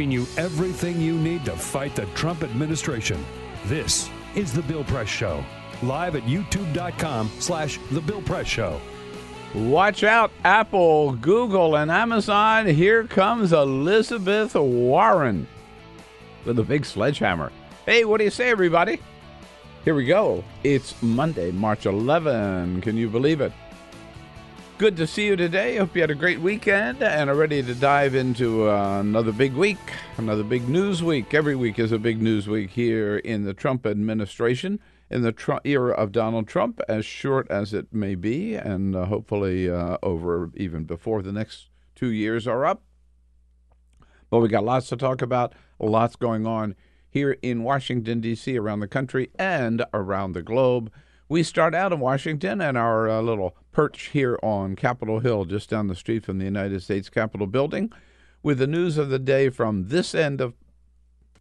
giving you everything you need to fight the Trump administration. This is The Bill Press Show, live at youtube.com slash The Bill Press Show. Watch out, Apple, Google, and Amazon. Here comes Elizabeth Warren with a big sledgehammer. Hey, what do you say, everybody? Here we go. It's Monday, March 11. Can you believe it? Good to see you today. Hope you had a great weekend and are ready to dive into uh, another big week, another big news week. Every week is a big news week here in the Trump administration, in the era of Donald Trump, as short as it may be, and uh, hopefully uh, over even before the next two years are up. But we got lots to talk about, lots going on here in Washington, D.C., around the country, and around the globe. We start out in Washington and our uh, little perch here on Capitol Hill, just down the street from the United States Capitol building, with the news of the day from this end of,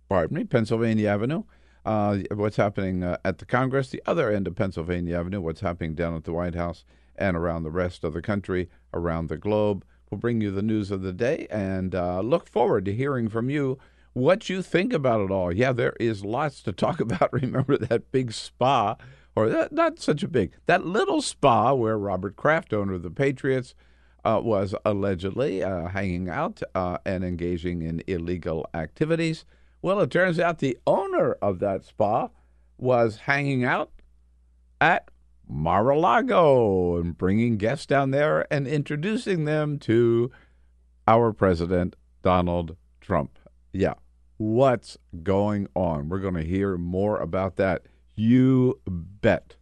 pardon me, Pennsylvania Avenue. Uh, what's happening uh, at the Congress, the other end of Pennsylvania Avenue, what's happening down at the White House, and around the rest of the country, around the globe. We'll bring you the news of the day and uh, look forward to hearing from you what you think about it all. Yeah, there is lots to talk about. Remember that big spa or that, not such a big, that little spa where Robert Kraft, owner of the Patriots, uh, was allegedly uh, hanging out uh, and engaging in illegal activities. Well, it turns out the owner of that spa was hanging out at Mar-a-Lago and bringing guests down there and introducing them to our president, Donald Trump. Yeah, what's going on? We're going to hear more about that you bet.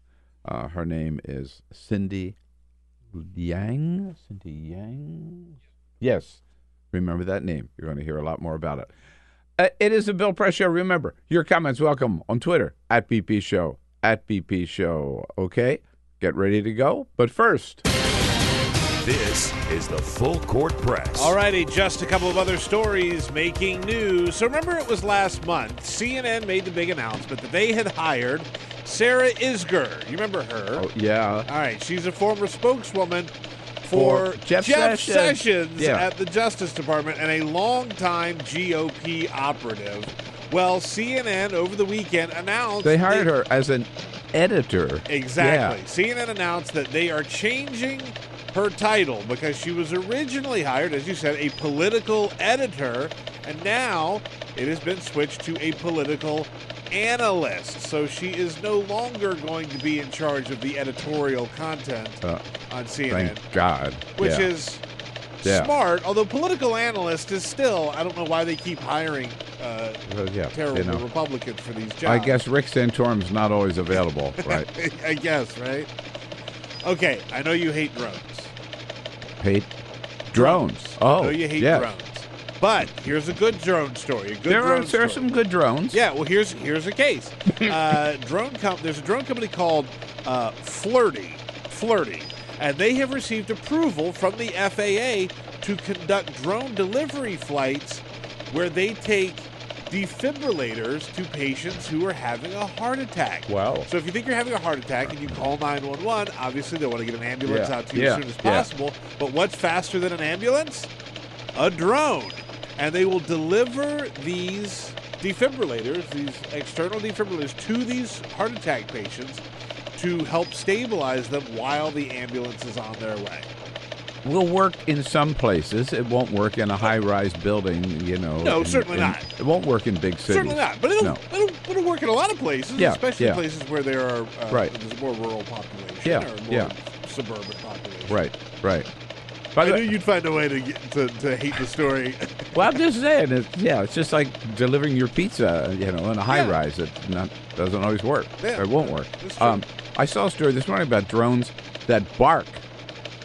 Uh, her name is Cindy Yang. Cindy Yang? Yes. Remember that name. You're going to hear a lot more about it. Uh, it is a Bill Press Show. Remember, your comments welcome on Twitter at BP Show. At BP Show. Okay? Get ready to go. But first. This is the Full Court Press. All righty, just a couple of other stories making news. So remember, it was last month. CNN made the big announcement that they had hired Sarah Isgur. You remember her? Oh, yeah. All right, she's a former spokeswoman for, For Jeff Jeff, Sessions. Sessions Yeah. at the Justice Department and a longtime GOP operative. Well, CNN over the weekend announced They hired that- her as an editor. Exactly. Yeah. CNN announced that they are changing her title because she was originally hired, as you said, a political editor, and now it has been switched to a political analyst. So she is no longer going to be in charge of the editorial content Uh, on CNN, Thank God. which Yeah. is Yeah. smart. Although political analyst is still, I don't know why they keep hiring uh, Well, yeah, terrible you know. Republicans for these jobs. I guess Rick Santorum's not always available, right? I guess, right? Okay, I know you hate drones. Hate drones. Oh, I know you hate yes. drones. But here's a good drone story. A good There are, there are some good drones. Yeah, well, here's here's a case. uh, drone com- There's a drone company called uh, Flirtey, Flirtey, and they have received approval from the FAA to conduct drone delivery flights, where they take defibrillators to patients who are having a heart attack. Wow. So if you think you're having a heart attack and you call 911, obviously they want to get an ambulance Yeah, out to you yeah, as soon as yeah. possible. But what's faster than an ambulance? A drone. And they will deliver these defibrillators, these external defibrillators, to these heart attack patients to help stabilize them while the ambulance is on their way. Will work in some places. It won't work in a high-rise building, you know. No, in- certainly in- not. It won't work in big cities. Certainly not, but it'll, No. it'll, it'll work in a lot of places, Yeah, especially yeah. places where there are uh, Right. there's more rural population Yeah, or more yeah. suburban population. Right, right. By I the knew you'd find a way to get, to, to hate the story. well, I'm just saying, it's, yeah, it's just like delivering your pizza, you know, in a high Yeah. rise. It not doesn't always work. Yeah, it won't work. Um, I saw a story this morning about drones that bark,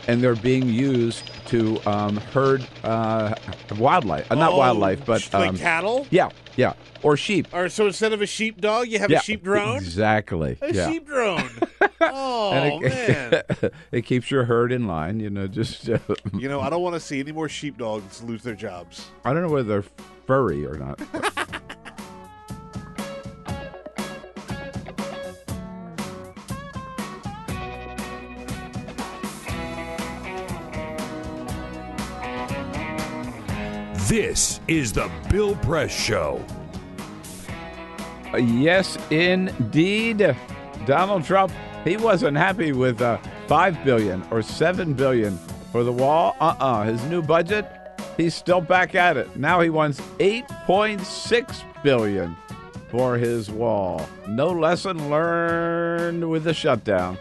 and they're being used to um, herd uh, wildlife. Uh, not Oh, wildlife, but like um, cattle. yeah, yeah, or sheep. Or so instead of a sheep dog, you have yeah, a sheep drone. Exactly. A yeah. sheep drone. oh And man! it, it keeps your herd in line, you know. Just uh, you know, I don't want to see any more sheep dogs lose their jobs. I don't know whether they're furry or not. This is the Bill Press Show. Yes, indeed. Donald Trump, he wasn't happy with uh, five billion or seven billion for the wall. Uh-uh. His new budget, he's still back at it. Now he wants 8.6 billion for his wall. No lesson learned with the shutdown.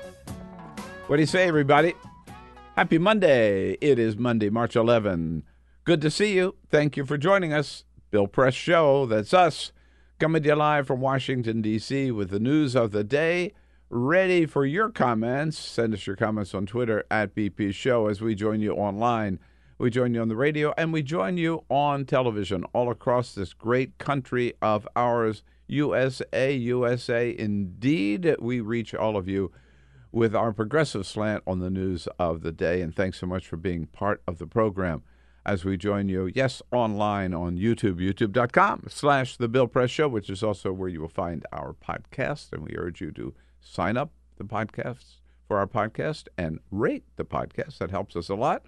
What do you say, everybody? Happy Monday. It is Monday, March 11. Good to see you. Thank you for joining us. Bill Press Show, that's us, coming to you live from Washington, D.C. with the news of the day. Ready for your comments. Send us your comments on Twitter at BP Show as we join you online. We join you on the radio and we join you on television all across this great country of ours, USA, USA. Indeed, we reach all of you with our progressive slant on the news of the day. And thanks so much for being part of the program as we join you, yes, online on YouTube, youtube.com slash The Bill Press Show, which is also where you will find our podcast. And we urge you to sign up the podcasts for our podcast and rate the podcast. That helps us a lot.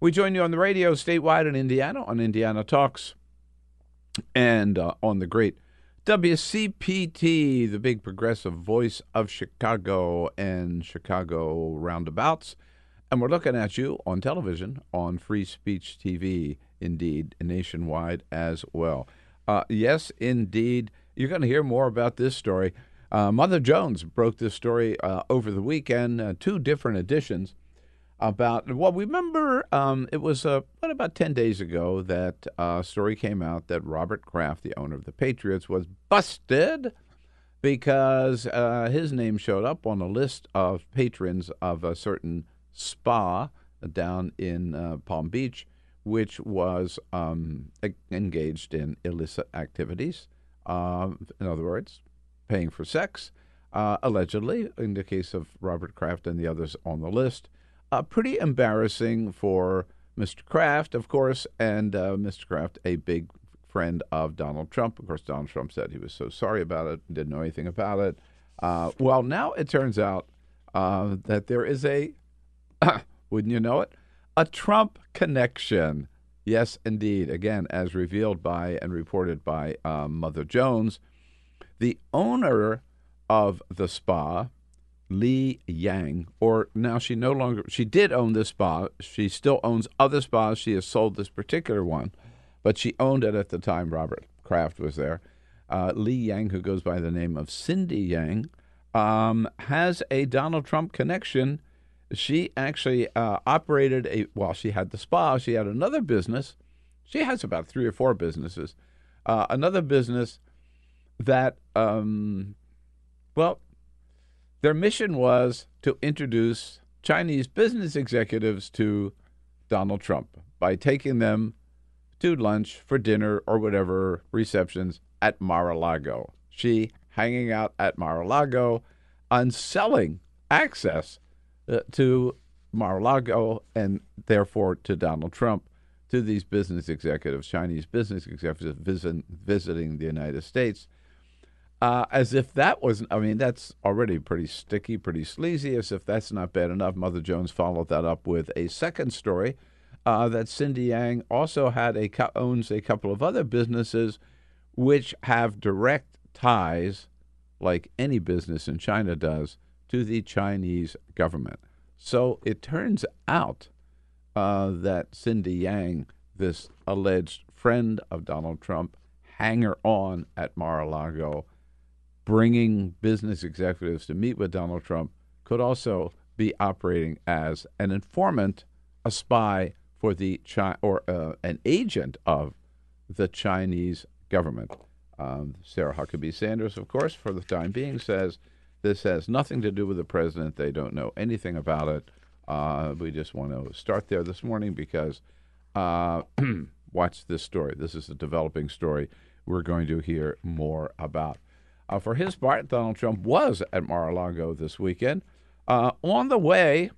We join you on the radio statewide in Indiana on Indiana Talks and uh, on the great WCPT, the big progressive voice of Chicago and Chicago roundabouts. And we're looking at you on television, on Free Speech TV, indeed, nationwide as well. Uh, yes, indeed. You're going to hear more about this story. Uh, Mother Jones broke this story uh, over the weekend, uh, two different editions about well we remember um, it was uh, what about 10 days ago that uh, story came out that robert kraft the owner of the patriots was busted because his name showed up on a list of patrons of a certain spa down in uh, palm beach which was um, engaged in illicit activities um, in other words paying for sex uh, allegedly in the case of robert kraft and the others on the list uh, pretty embarrassing for Mr. Kraft, of course, and uh, Mr. Kraft, a big friend of Donald Trump. Of course, Donald Trump said he was so sorry about it, didn't know anything about it. Uh, well, now it turns out uh, that there is a, wouldn't you know it, a Trump connection. Yes, indeed. Again, as revealed by and reported by um, Mother Jones, the owner of the spa, Li Yang, or now she no longer, she did own this spa. She still owns other spas. She has sold this particular one, but she owned it at the time Robert Kraft was there. Uh, Li Yang, who goes by the name of Cindy Yang, um, has a Donald Trump connection. She actually uh, operated a, while she had the spa, she had another business. She has about three or four businesses. Uh, another business that, um, well, their mission was to introduce Chinese business executives to Donald Trump by taking them to lunch for dinner or whatever receptions at Mar-a-Lago. She hanging out at Mar-a-Lago and selling access uh, to Mar-a-Lago and therefore to Donald Trump to these business executives, Chinese business executives visit, visiting the United States. Uh, as if that wasn't, I mean, that's already pretty sticky, pretty sleazy. As if that's not bad enough, Mother Jones followed that up with a second story uh, that Cindy Yang also had a owns a couple of other businesses which have direct ties, like any business in China does, to the Chinese government. So it turns out uh, that Cindy Yang, this alleged friend of Donald Trump, hanger on at Mar a Lago, bringing business executives to meet with Donald Trump, could also be operating as an informant, a spy for the Chi- or uh, an agent of the Chinese government. Um, Sarah Huckabee Sanders, of course, for the time being, says this has nothing to do with the president. They don't know anything about it. Uh, we just want to start there this morning because uh, watch this story. This is a developing story we're going to hear more about. Uh, for his part, Donald Trump was at Mar a Lago this weekend. Uh, on the way,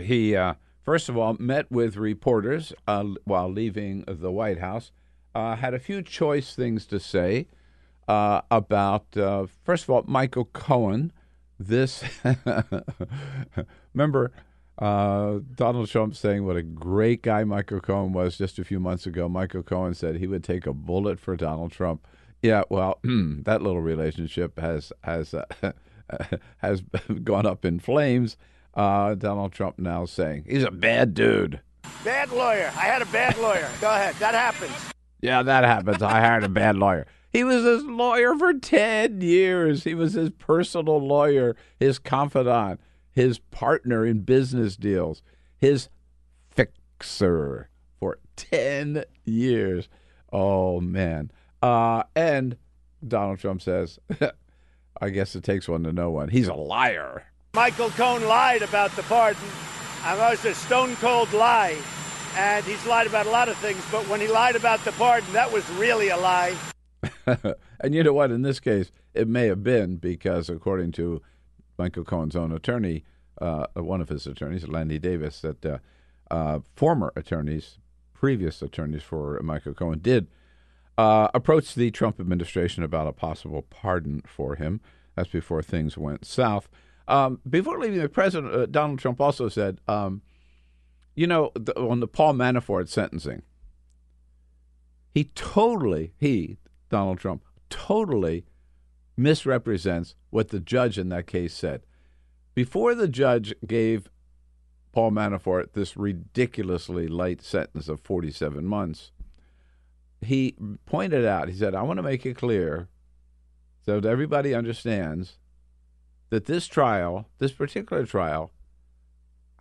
he uh, first of all met with reporters uh, while leaving the White House. had a few choice things to say about, first of all, Michael Cohen this remember uh, Donald Trump saying what a great guy Michael Cohen was just a few months ago. Michael Cohen said he would take a bullet for Donald Trump. Yeah, well, that little relationship has has uh, has gone up in flames. Uh, Donald Trump now saying he's a bad dude. Bad lawyer. I had a bad lawyer. Go ahead. That happens. Yeah, that happens. I hired a bad lawyer. He was his lawyer for 10 years. He was his personal lawyer, his confidant, his partner in business deals, his fixer for 10 years. Oh, man. Uh, and Donald Trump says, I guess it takes one to know one. He's a liar. Michael Cohen lied about the pardon. I was a stone cold lie. And he's lied about a lot of things, but when he lied about the pardon, that was really a lie. and you know what? In this case, it may have been because, according to Michael Cohen's own attorney, uh, one of his attorneys, Lanny Davis, that uh, uh, former attorneys, previous attorneys for Michael Cohen, did uh, approach the Trump administration about a possible pardon for him. That's before things went south. Um, before leaving the president, uh, Donald Trump also said, um, you know, the, on the Paul Manafort sentencing, he totally, he, Donald Trump totally misrepresents what the judge in that case said. Before the judge gave Paul Manafort this ridiculously light sentence of 47 months, he pointed out, he said, I want to make it clear so that everybody understands that this trial, this particular trial,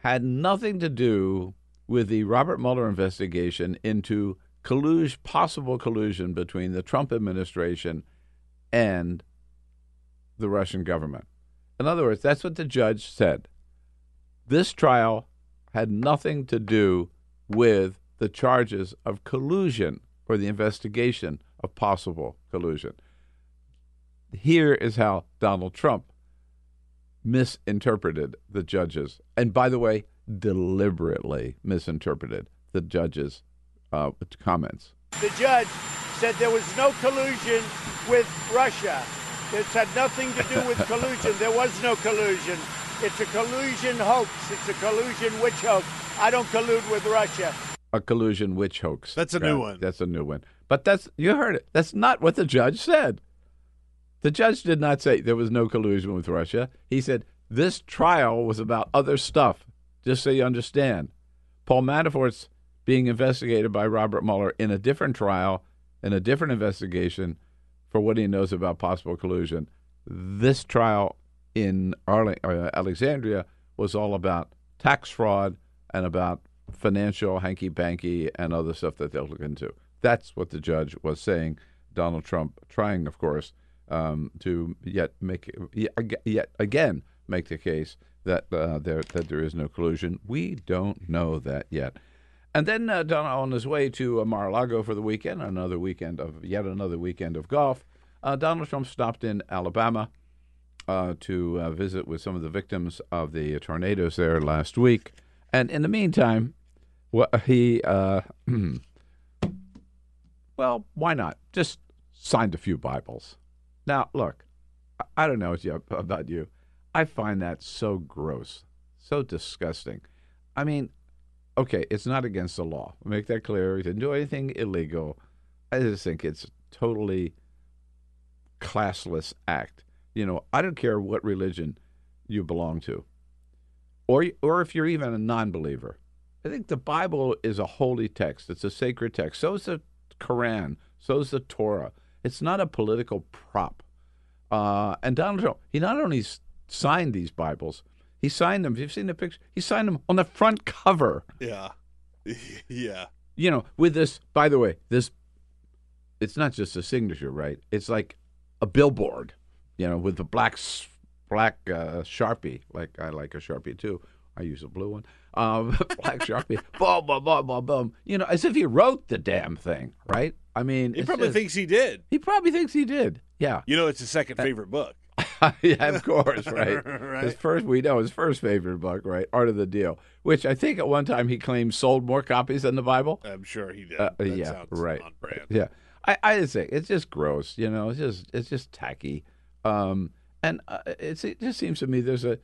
had nothing to do with the Robert Mueller investigation into collusion, possible collusion between the Trump administration and the Russian government. In other words, that's what the judge said. This trial had nothing to do with the charges of collusion or the investigation of possible collusion. Here is how Donald Trump misinterpreted the judges, and by the way, deliberately misinterpreted the judges' uh, comments. The judge said there was no collusion with Russia. It had nothing to do with collusion. There was no collusion. It's a collusion hoax. It's a collusion witch hoax. I don't collude with Russia. A collusion witch hoax. That's a new one. That's a new one. But that's you heard it. That's not what the judge said. The judge did not say there was no collusion with Russia. He said this trial was about other stuff. Just so you understand, Paul Manafort's being investigated by Robert Mueller in a different trial, in a different investigation for what he knows about possible collusion. This trial in Arle- uh, Alexandria was all about tax fraud and about financial hanky panky and other stuff that they'll look into. That's what the judge was saying. Donald Trump trying, of course, um, to yet make yet again make the case that uh, there that there is no collusion. We don't know that yet. And then uh, on his way to uh, Mar-a-Lago for the weekend, another weekend of yet another weekend of golf, uh, Donald Trump stopped in Alabama uh, to uh, visit with some of the victims of the tornadoes there last week. And in the meantime, Well, he, uh, well, why not? Just signed a few Bibles. Now, look, I don't know about you. I find that so gross, so disgusting. I mean, okay, it's not against the law. Make that clear. He didn't do anything illegal. I just think it's a totally classless act. You know, I don't care what religion you belong to, or or if you're even a non-believer. I think the Bible is a holy text. It's a sacred text. So is the Quran. So is the Torah. It's not a political prop. Uh, and Donald Trump, he not only signed these Bibles, he signed them. You've seen the picture. He signed them on the front cover. Yeah. yeah. You know, with this. By the way, this. It's not just a signature, right? It's like a billboard. You know, with the black black uh, sharpie. Like I like a sharpie too. I use a blue one. Um, black sharpie. boom, boom, boom, boom, boom. You know, as if he wrote the damn thing, right? I mean, he probably just, thinks he did. He probably thinks he did. Yeah. You know, it's his second favorite book. yeah, of course, right? right? His first, we know his first favorite book, right? Art of the Deal, which I think at one time he claimed sold more copies than the Bible. I'm sure he did. Uh, yeah, right. Yeah, I, I just think it's just gross. You know, it's just it's just tacky. Um, and uh, it just seems to me there's a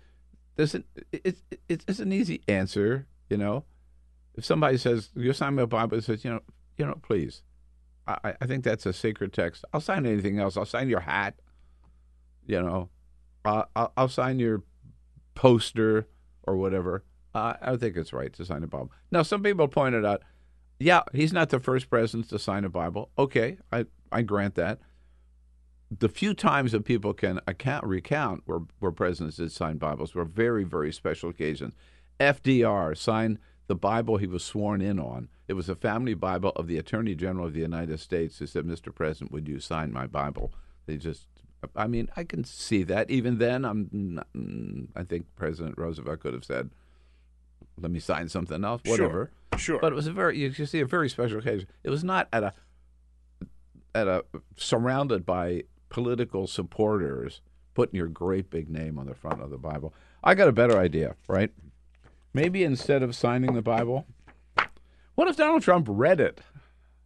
there's an it's it's, it's an easy answer. You know, if somebody says you're signing a Bible, says you know you know please, I I think that's a sacred text. I'll sign anything else. I'll sign your hat you know, uh, I'll, sign your poster or whatever. Uh, I think it's right to sign a Bible. Now, some people pointed out, yeah, he's not the first president to sign a Bible. Okay, I, I grant that. The few times that people can account, recount where, where presidents did sign Bibles were very, very special occasions. FDR signed the Bible he was sworn in on. It was a family Bible of the Attorney General of the United States who said, Mr. President, would you sign my Bible? They just I mean, I can see that. Even then, I'm. Not, mm, I think President Roosevelt could have said, "Let me sign something else." Whatever. Sure. sure. But it was a very. You see a very special occasion. It was not at a. At a surrounded by political supporters putting your great big name on the front of the Bible. I got a better idea, right? Maybe instead of signing the Bible, what if Donald Trump read it?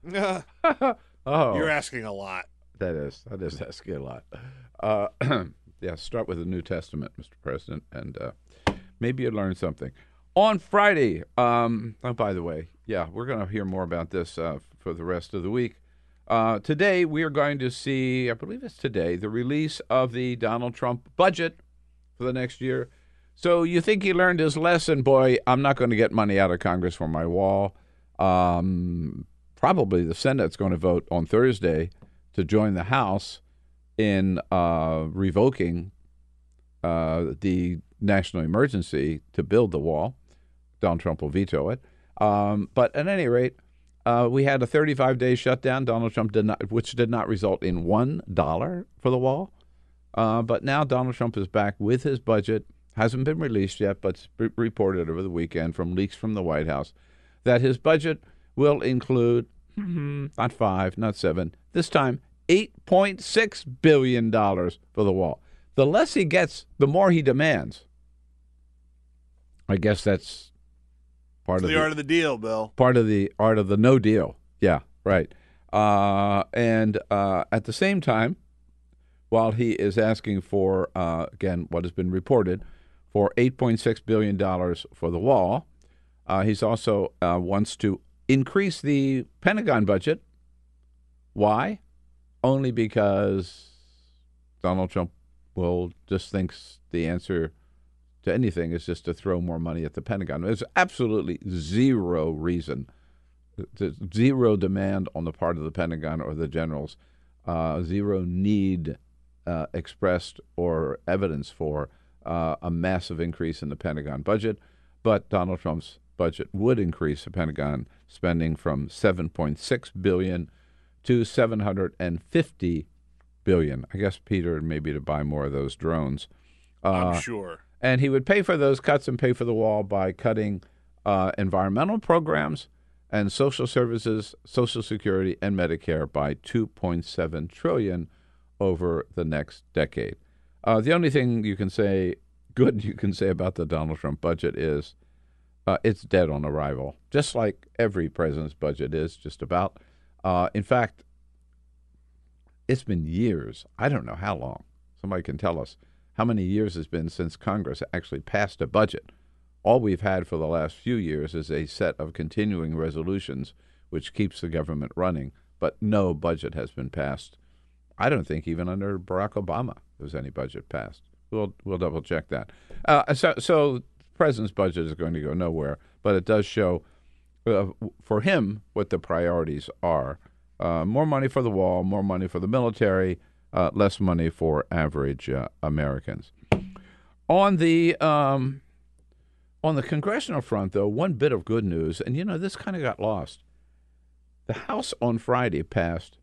oh, you're asking a lot. That is that is asking a lot. Uh, yeah, start with the New Testament, Mr. President, and uh, maybe you learn something. On Friday, um, oh, by the way, yeah, we're going to hear more about this uh, for the rest of the week. Uh, today, we are going to see, I believe it's today, the release of the Donald Trump budget for the next year. So you think he learned his lesson, boy? I'm not going to get money out of Congress for my wall. Um, probably the Senate's going to vote on Thursday to join the House in uh, revoking uh, the national emergency to build the wall. Donald Trump will veto it. Um, but at any rate, uh, we had a 35 day shutdown. Donald Trump did not, which did not result in one dollar for the wall. Uh, but now Donald Trump is back with his budget. Hasn't been released yet, but reported over the weekend from leaks from the White House that his budget will include mm-hmm, not five, not seven, this time $8.6 billion for the wall. The less he gets, the more he demands. I guess that's part it's of the, the, art of the deal, Bill. Part of the art of the no deal. Yeah, right. Uh, and uh, at the same time, while he is asking for, uh, again, what has been reported, for $8.6 billion for the wall, uh, he's also uh, wants to increase the Pentagon budget. Why? Only because Donald Trump will just thinks the answer to anything is just to throw more money at the Pentagon. There's absolutely zero reason, zero demand on the part of the Pentagon or the generals, uh, zero need uh, expressed or evidence for uh, a massive increase in the Pentagon budget. But Donald Trump's budget would increase the Pentagon spending from 7.6 billion to 750 billion. I guess Peter maybe to buy more of those drones. Uh, I'm sure. And he would pay for those cuts and pay for the wall by cutting uh, environmental programs and social services, Social Security, and Medicare by 2.7 trillion over the next decade. Uh, the only thing you can say good you can say about the Donald Trump budget is uh, it's dead on arrival, just like every president's budget is, just about. Uh, in fact, it's been years. I don't know how long. Somebody can tell us how many years it's been since Congress actually passed a budget. All we've had for the last few years is a set of continuing resolutions which keeps the government running, but no budget has been passed. I don't think even under Barack Obama there was any budget passed. We'll we'll double check that. Uh, so so the president's budget is going to go nowhere, but it does show uh, for him what the priorities are. Uh, more money for the wall, more money for the military, uh, less money for average uh, Americans. On the um, on the congressional front, though, one bit of good news, and you know this kind of got lost. The House on Friday passed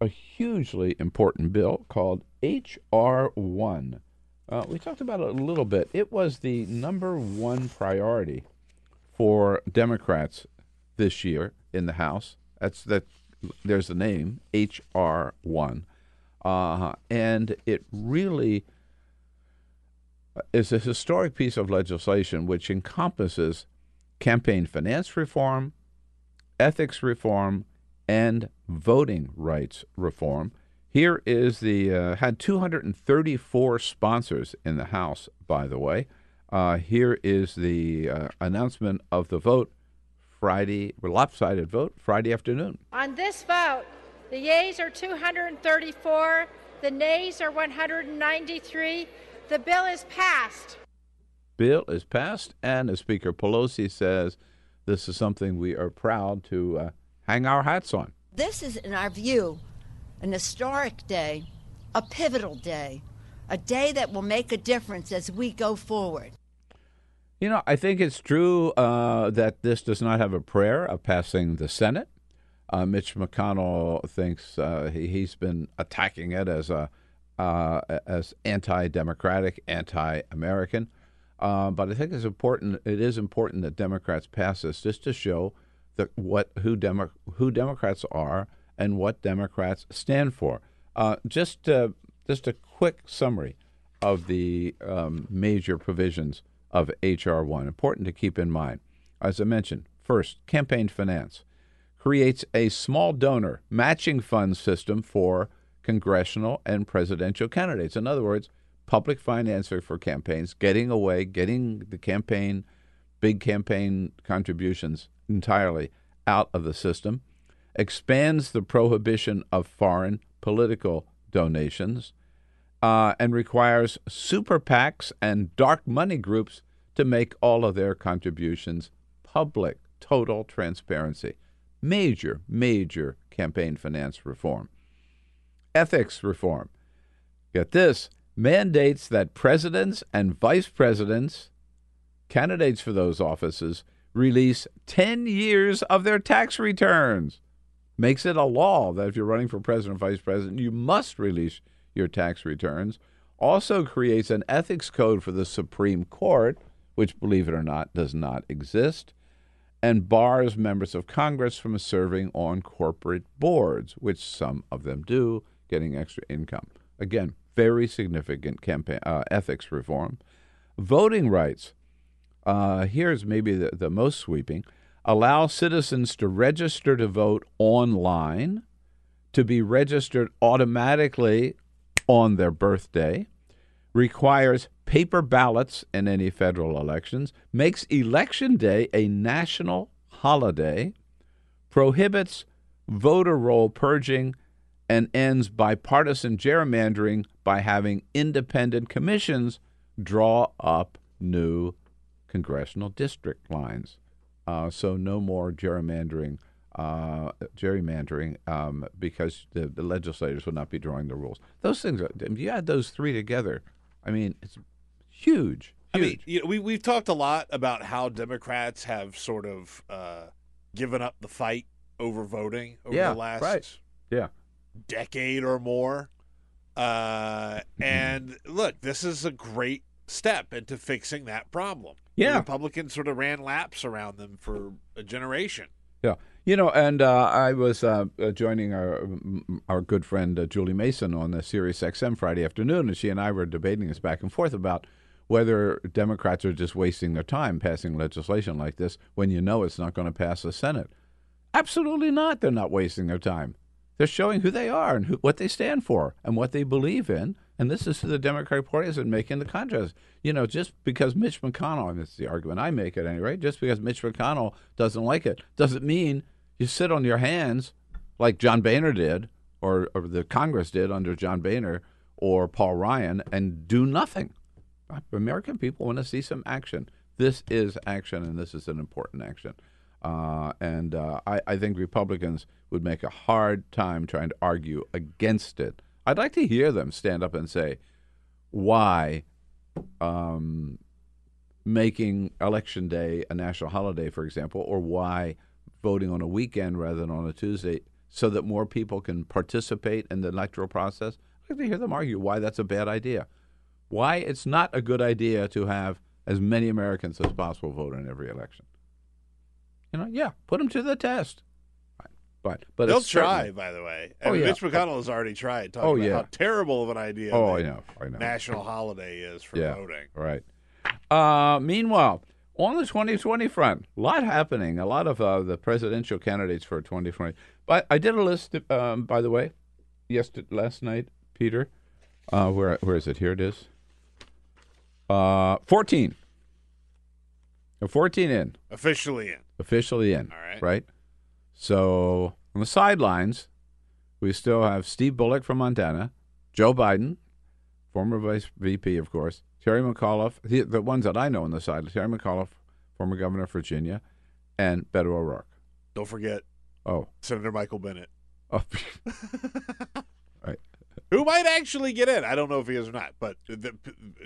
a hugely important bill called H.R. One. Uh, we talked about it a little bit. It was the number one priority for Democrats this year in the House. That's that. There's the name H.R. One, uh, and it really is a historic piece of legislation which encompasses campaign finance reform, ethics reform, and voting rights reform. Here is the uh, had 234 sponsors in the House, by the way. Uh, here is the uh, announcement of the vote Friday, lopsided vote Friday afternoon. On this vote, the yeas are 234, the nays are 193. The bill is passed. Bill is passed, and as Speaker Pelosi says, this is something we are proud to uh, hang our hats on. This is, in our view, an historic day, a pivotal day, a day that will make a difference as we go forward. You know, I think it's true uh, that this does not have a prayer of passing the Senate. Uh, Mitch McConnell thinks uh, he, has been attacking it as a uh, as anti-democratic, anti-American. Uh, but I think it's important. It is important that Democrats pass this just to show that what who Demo- who Democrats are and what Democrats stand for. Uh, just just a quick summary of the um, major provisions of HR one. Important to keep in mind. As I mentioned, first, campaign finance creates a small donor matching fund system for congressional and presidential candidates. In other words, public financing for campaigns, getting away, getting the campaign, big campaign contributions entirely out of the system, expands the prohibition of foreign political donations, uh, and requires super PACs and dark money groups to make all of their contributions public, total transparency. Major, major campaign finance reform ethics reform. Get this mandates that presidents and vice presidents, candidates for those offices, release 10 years of their tax returns. Makes it a law that if you're running for president or vice president, you must release your tax returns. Also creates an ethics code for the Supreme Court, which, believe it or not, does not exist, and bars members of Congress from serving on corporate boards, which some of them do getting extra income. Again, very significant campaign uh, ethics reform. Voting rights. Uh, here's maybe the, the most sweeping. Allow citizens to register to vote online, to be registered automatically on their birthday, requires paper ballots in any federal elections, makes Election Day a national holiday, prohibits voter roll purging and ends bipartisan gerrymandering by having independent commissions draw up new congressional district lines. Uh, so no more gerrymandering, uh, gerrymandering um, because the, the, legislators will not be drawing the rules. Those things, are, if you add those three together, I mean, it's huge. huge. I mean, you know, we we've talked a lot about how Democrats have sort of uh, given up the fight over voting over yeah, the last right. yeah decade or more. Uh, mm-hmm. and look, this is a great step into fixing that problem. Yeah. The Republicans sort of ran laps around them for a generation. Yeah. You know, and uh, I was uh, uh joining our our good friend uh, Julie Mason on the Sirius XM Friday afternoon, and she and I were debating this back and forth about whether Democrats are just wasting their time passing legislation like this when you know it's not going to pass the Senate. Absolutely not. They're not wasting their time. They're showing who they are and who, what they stand for and what they believe in. And this is the Democratic Party is making the contrast. You know, just because Mitch McConnell, and it's the argument I make at any rate, just because Mitch McConnell doesn't like it doesn't mean you sit on your hands like John Boehner did or, or the Congress did under John Boehner or Paul Ryan and do nothing. American people want to see some action. This is action, and this is an important action. Uh, and uh, I, I, think Republicans would make a hard time trying to argue against it. I'd like to hear them stand up and say why um, making Election Day a national holiday, for example, or why voting on a weekend rather than on a Tuesday so that more people can participate in the electoral process. I'd like to hear them argue why that's a bad idea why it's not a good idea to have as many Americans as possible vote in every election. You know, yeah, put them to the test. But but they'll try. By the way, I oh, mean, yeah. Mitch McConnell has already tried talking oh, about yeah. how terrible of an idea. Oh, I know, I know. National holiday is for yeah, voting. Right. Uh, meanwhile, on the 2020 front, a lot happening. A lot of uh, the presidential candidates for 2020. But I did a list, um, by the way, yesterday, last night, Peter. Uh, where where is it? Here it is. Uh, 14. 14 in. Officially in. Officially in. All right. Right? So on the sidelines, we still have Steve Bullock from Montana, Joe Biden, former vice VP, of course, Terry McAuliffe, the, the ones that I know on the side, Terry McAuliffe, former governor of Virginia, and Beto O'Rourke. Don't forget Oh. Senator Michael Bennet. Oh. right. Who might actually get in? I don't know if he is or not, but the,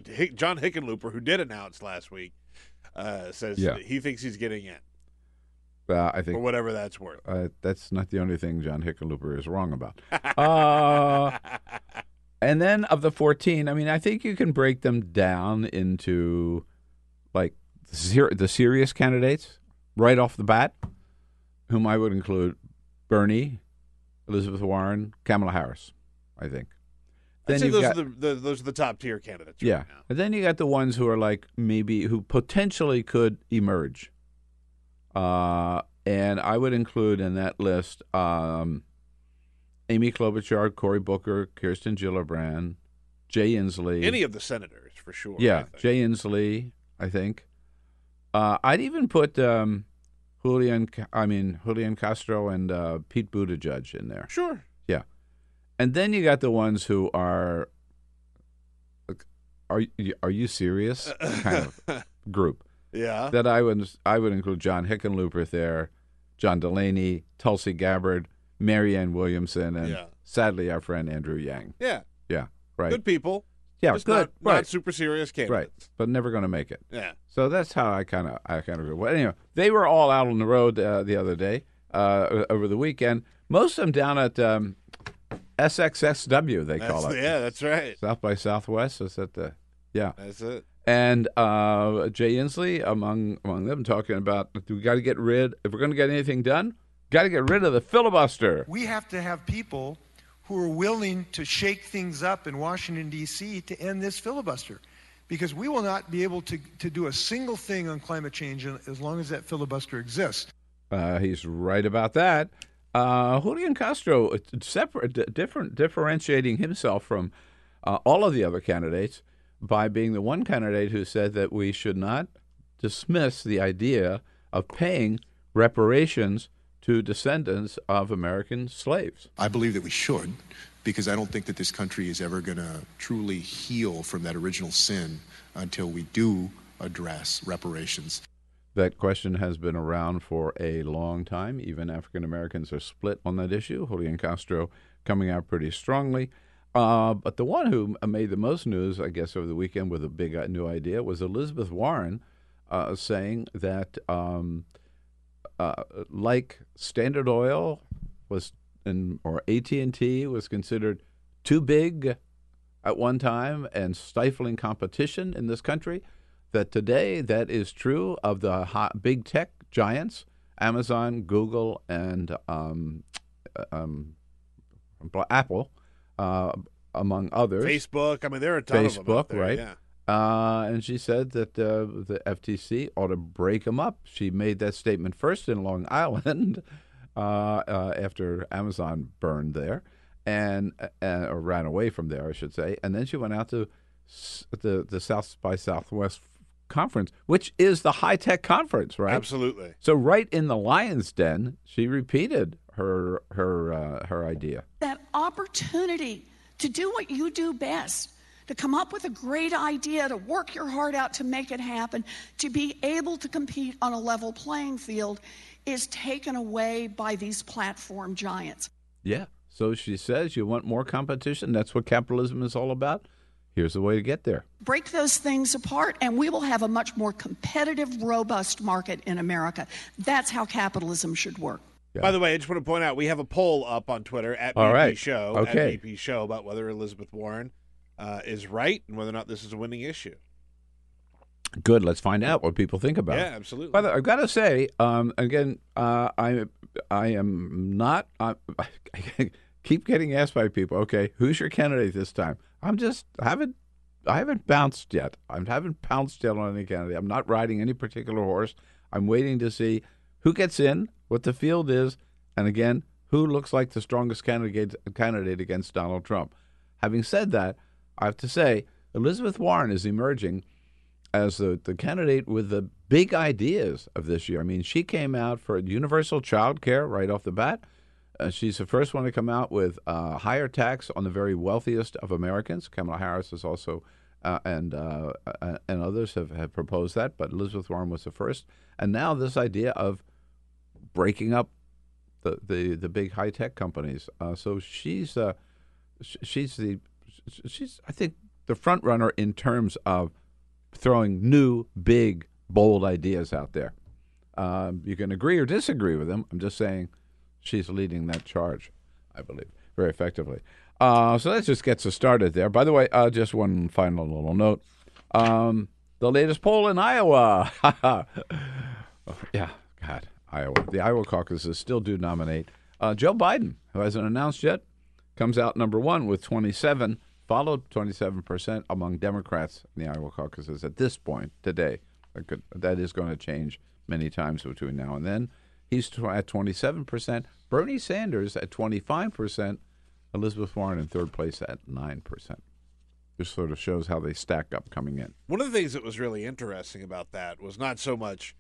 Hick, John Hickenlooper, who did announce last week, uh, says Yeah. he thinks he's getting in Uh, I think for whatever that's worth. Uh, that's not the only thing John Hickenlooper is wrong about. And then of the 14, I mean, I think you can break them down into like the, the serious candidates right off the bat, whom I would include Bernie, Elizabeth Warren, Kamala Harris, I think. I'd say you've those got- are the, the those are the top tier candidates. yeah. Right now. And then you got the ones who are like maybe who potentially could emerge. Uh, and I would include in that list um, Amy Klobuchar, Cory Booker, Kirsten Gillibrand, Jay Inslee. Any of the senators for sure. Yeah. Jay Inslee, I think. Uh, I'd even put um, Julian, I mean Julian Castro and uh, Pete Buttigieg in there. Sure. Yeah, and then you got the ones who are, are you, are you serious? kind of group Yeah. that I would I would include John Hickenlooper there, John Delaney, Tulsi Gabbard, Marianne Williamson, and Yeah. sadly our friend Andrew Yang. Yeah. Yeah, right. Good people. yeah, Just good. Not, right, not super serious right. But never going to make it. Yeah. So that's how I kind of I kind of well anyway they were all out on the road uh, the other day uh, over the weekend. Most of them down at um, SXSW they call it. yeah, that's right. South by Southwest is that the yeah That's it. and uh, Jay Inslee among among them talking about we got to get rid if we're going to get anything done got to get rid of the filibuster. We have to have people who are willing to shake things up in Washington, D.C. to end this filibuster. Because we will not be able to, to do a single thing on climate change as long as that filibuster exists. Uh, he's right about that. Uh, Julian Castro, separate, different, differentiating himself from uh, all of the other candidates by being the one candidate who said that we should not dismiss the idea of paying reparations to descendants of American slaves. I believe that we should, because I don't think that this country is ever going to truly heal from that original sin until we do address reparations. That question has been around for a long time. Even African Americans are split on that issue. Julian Castro coming out pretty strongly. Uh, but the one who made the most news, I guess, over the weekend with a big uh, new idea was Elizabeth Warren uh, saying that, um, uh, like Standard Oil was, in, or AT and T was considered too big at one time and stifling competition in this country that today that is true of the hot, big tech giants amazon google and um, um, apple uh, among others Facebook. I mean, there are a ton of them facebook right Yeah. Uh, and she said that uh, the FTC ought to break them up. She made that statement first in Long Island uh, uh, after Amazon burned there and uh, or ran away from there, I should say. And then she went out to the the South by Southwest conference, which is the high tech conference, right? Absolutely. So right in the lion's den, she repeated her her uh, her idea. that opportunity to do what you do best, to come up with a great idea, to work your heart out to make it happen, to be able to compete on a level playing field is taken away by these platform giants. Yeah. So she says you want more competition. That's what capitalism is all about. Here's the way to get there. Break those things apart, and we will have a much more competitive, robust market in America. That's how capitalism should work. By the way, I just want to point out we have a poll up on Twitter at All BP right. Show Okay. at BP Show about whether Elizabeth Warren uh, is right and whether or not this is a winning issue. Good. Let's find out what people think about Yeah, it. absolutely. By the way, I've got to say, um, again, uh, I I am not. I, I keep getting asked by people. Okay, who's your candidate this time? I'm just I haven't I haven't bounced yet. I haven't pounced yet on any candidate. I'm not riding any particular horse. I'm waiting to see who gets in, what the field is, and again, who looks like the strongest candidate candidate against Donald Trump. Having said that, I have to say Elizabeth Warren is emerging as the, the candidate with the big ideas of this year. I mean, she came out for universal child care right off the bat. Uh, she's the first one to come out with uh, higher tax on the very wealthiest of Americans. Kamala Harris is also, uh, and uh, uh, and others have, have proposed that, but Elizabeth Warren was the first. And now this idea of breaking up the the, the big high tech companies. Uh, so she's she's the she's I think the front runner in terms of throwing new, big, bold ideas out there. Um, you can agree or disagree with them. I'm just saying she's leading that charge, I believe, very effectively. Uh, so that just gets us started there. By the way, uh, just one final little note. Um, the latest poll in Iowa. Yeah, God, Iowa. The Iowa caucuses still do nominate uh, Joe Biden, who hasn't announced yet, comes out number one with 27, followed 27% among Democrats in the Iowa caucuses at this point today. That, could, that is going to change many times between now and then. He's at 27%. Bernie Sanders at 25%. Elizabeth Warren in third place at 9%. Just sort of shows how they stack up coming in. One of the things that was really interesting about that was not so much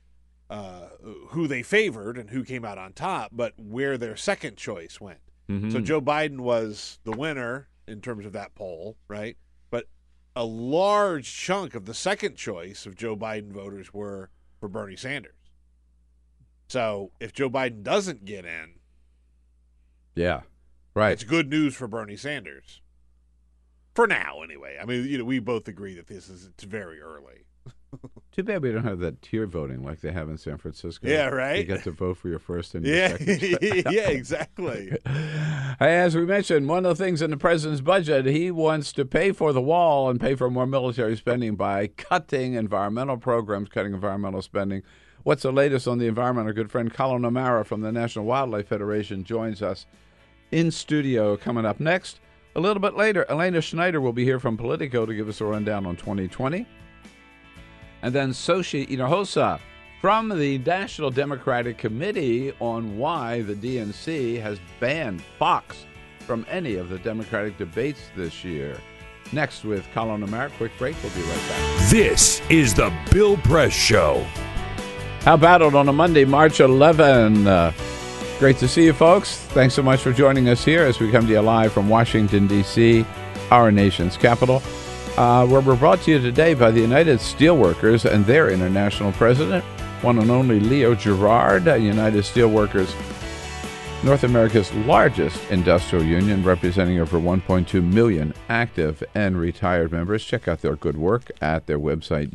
uh, who they favored and who came out on top, but where their second choice went. So Joe Biden was the winner in terms of that poll, right? But a large chunk of the second choice of Joe Biden voters were for Bernie Sanders. So if Joe Biden doesn't get in, Yeah, right. it's good news for Bernie Sanders. For now, anyway. I mean, you know, we both agree that this is it's very early. Too bad we don't have that tier voting like they have in San Francisco. Yeah, right? You get to vote for your first and your Yeah, second. yeah, exactly. As we mentioned, one of the things in the president's budget, he wants to pay for the wall and pay for more military spending by cutting environmental programs, cutting environmental spending. What's the latest on the environment? Our good friend Collin O'Mara from the National Wildlife Federation joins us in studio coming up next. A little bit later, Elena Schneider will be here from Politico to give us a rundown on 2020. And then Xochitl Hinojosa from the National Democratic Committee on why the DNC has banned Fox from any of the Democratic debates this year. Next with Collin O'Mara. Quick break. We'll be right back. This is the Bill Press Show. How it on a Monday, March 11? Uh, great to see you, folks. Thanks so much for joining us here as we come to you live from Washington, D.C., our nation's capital, uh, where we're brought to you today by the United Steelworkers and their international president, one and only Leo Gerard, uh, United Steelworkers, North America's largest industrial union, representing over 1.2 million active and retired members. Check out their good work at their website,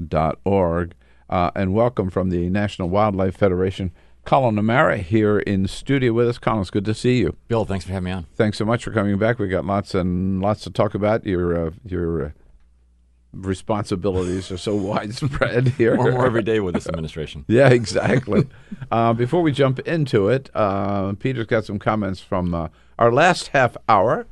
usw.org. Uh, and welcome from the National Wildlife Federation, Collin O'Mara here in studio with us. Collin, it's good to see you. Bill, thanks for having me on. Thanks so much for coming back. We got lots and lots to talk about. Your uh, your uh, responsibilities are so widespread here. More more every day with this administration. Yeah, exactly. uh, before we jump into it, uh, Peter's got some comments from uh, our last half hour.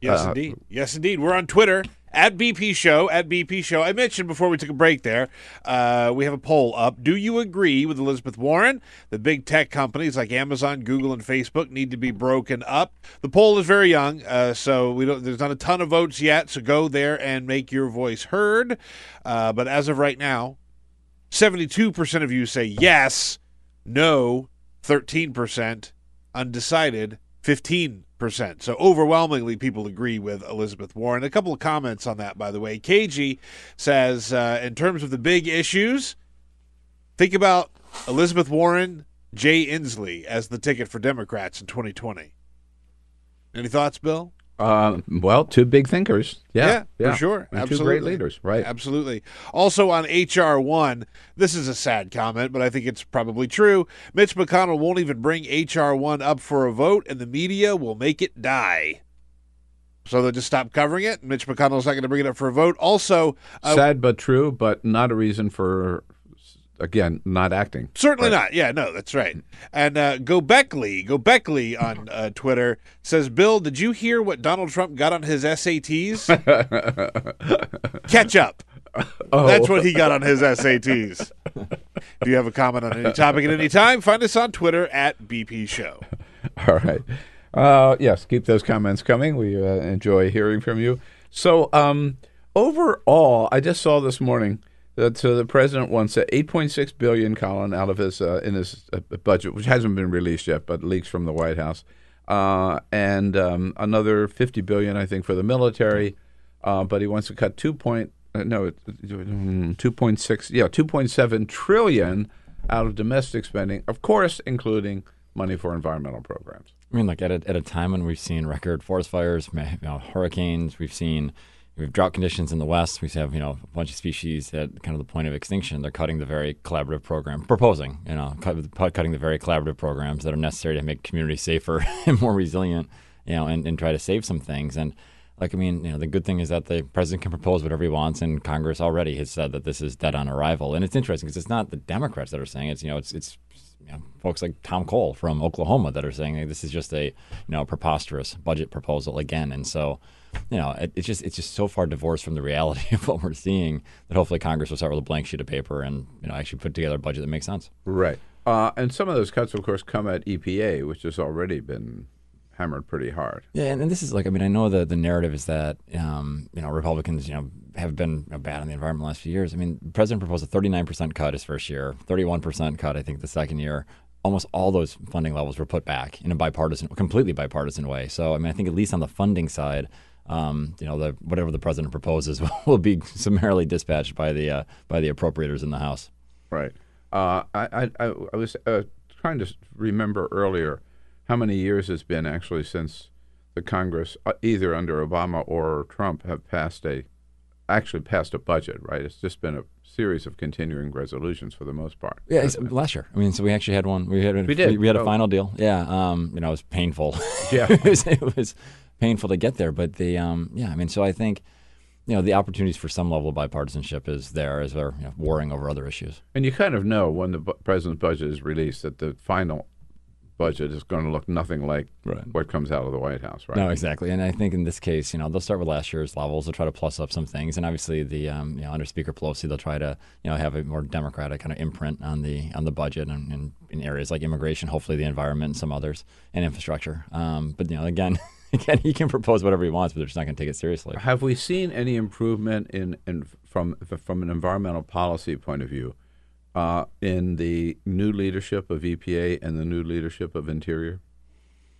Yes, Uh, indeed. Yes, indeed. We're on Twitter At BP Show, at BP Show. I mentioned before we took a break there, uh, we have a poll up. Do you agree with Elizabeth Warren that big tech companies like Amazon, Google, and Facebook need to be broken up? The poll is very young, uh, so we don't. There's not a ton of votes yet. So go there and make your voice heard. Uh, but as of right now, 72% of you say yes, no, 13%, undecided, 15%. So overwhelmingly, people agree with Elizabeth Warren. A couple of comments on that, by the way. KG says, uh, in terms of the big issues, think about Elizabeth Warren, Jay Inslee as the ticket for Democrats in 2020. Any thoughts, Bill? Uh, well, two big thinkers. Yeah, yeah, for sure. And Absolutely. Two great leaders, right? Absolutely. Also on HR one, this is a sad comment, but I think it's probably true. Mitch McConnell won't even bring HR one up for a vote, and the media will make it die. So they'll just stop covering it. Mitch McConnell's not going to bring it up for a vote. Also, uh, Sad but true, but not a reason for, again, not acting. Certainly Right. not. Yeah, no, that's right. And uh, Go Beckley, Go Beckley on uh, Twitter says, "Bill, did you hear what Donald Trump got on his SATs? Catch up. Oh. That's what he got on his SATs." If you have a comment on any topic at any time, find us on Twitter at BP Show. All right. Uh, yes, keep those comments coming. We uh, enjoy hearing from you. So, um, overall, I just saw this morning uh, the president wants 8.6 billion, Collin, out of his uh, in his uh, budget, which hasn't been released yet, but leaks from the White House, uh, and um, another 50 billion, I think, for the military. Uh, but he wants to cut two point uh, no, mm, 2.6 yeah 2.7 trillion out of domestic spending, of course, including money for environmental programs. I mean, like at a, at a time when we've seen record forest fires, you know, hurricanes, we've seen we have drought conditions in the west. We have you know a bunch of species at kind of the point of extinction. They're cutting the very collaborative program, proposing you know cut, cutting the very collaborative programs that are necessary to make communities safer and more resilient. You know, and, and try to save some things. And like I mean, you know, the good thing is that the president can propose whatever he wants, and Congress already has said that this is dead on arrival. And it's interesting because it's not the Democrats that are saying it. It's you know, it's it's you know, folks like Tom Cole from Oklahoma that are saying hey, this is just a you know preposterous budget proposal again, and so you know it, it's just it's just so far divorced from the reality of what we're seeing that hopefully Congress will start with a blank sheet of paper and you know actually put together a budget that makes sense. Right. Uh, and some of those cuts, of course, come at EPA, which has already been hammered pretty hard. Yeah, and, and this is like I mean I know the the narrative is that um, you know Republicans you know have been you know, bad on the environment the last few years. I mean, the president proposed a 39 percent cut his first year, 31 percent cut I think the second year. Almost all those funding levels were put back in a bipartisan, completely bipartisan way. So I mean I think at least on the funding side. Um, you know, the, whatever the president proposes will be summarily dispatched by the uh, by the appropriators in the House. Right. Uh, I, I, I was uh, trying to remember earlier how many years it's been actually since the Congress, uh, either under Obama or Trump, have passed a actually passed a budget. Right. It's just been a series of continuing resolutions for the most part. Yeah, it's, last year. I mean, so we actually had one. We had We did. We, had a Oh. final deal. Yeah. Um, you know, it was painful. Yeah. it, was, it was painful to get there, but the um, yeah. I mean, so I think you know the opportunities for some level of bipartisanship is there as they're you know, warring over other issues. And you kind of know when the bu- president's budget is released that the final budget is going to look nothing like what comes out of the White House. Right. No, exactly. And I think in this case, you know, they'll start with last year's levels. They'll try to plus up some things, and obviously the um, you know under Speaker Pelosi, they'll try to you know have a more democratic kind of imprint on the on the budget and, and in areas like immigration, hopefully the environment, and some others, and infrastructure. Um, but you know, again, again, he can propose whatever he wants, but they're just not going to take it seriously. Have we seen any improvement in, in from from an environmental policy point of view uh, in the new leadership of EPA and the new leadership of Interior,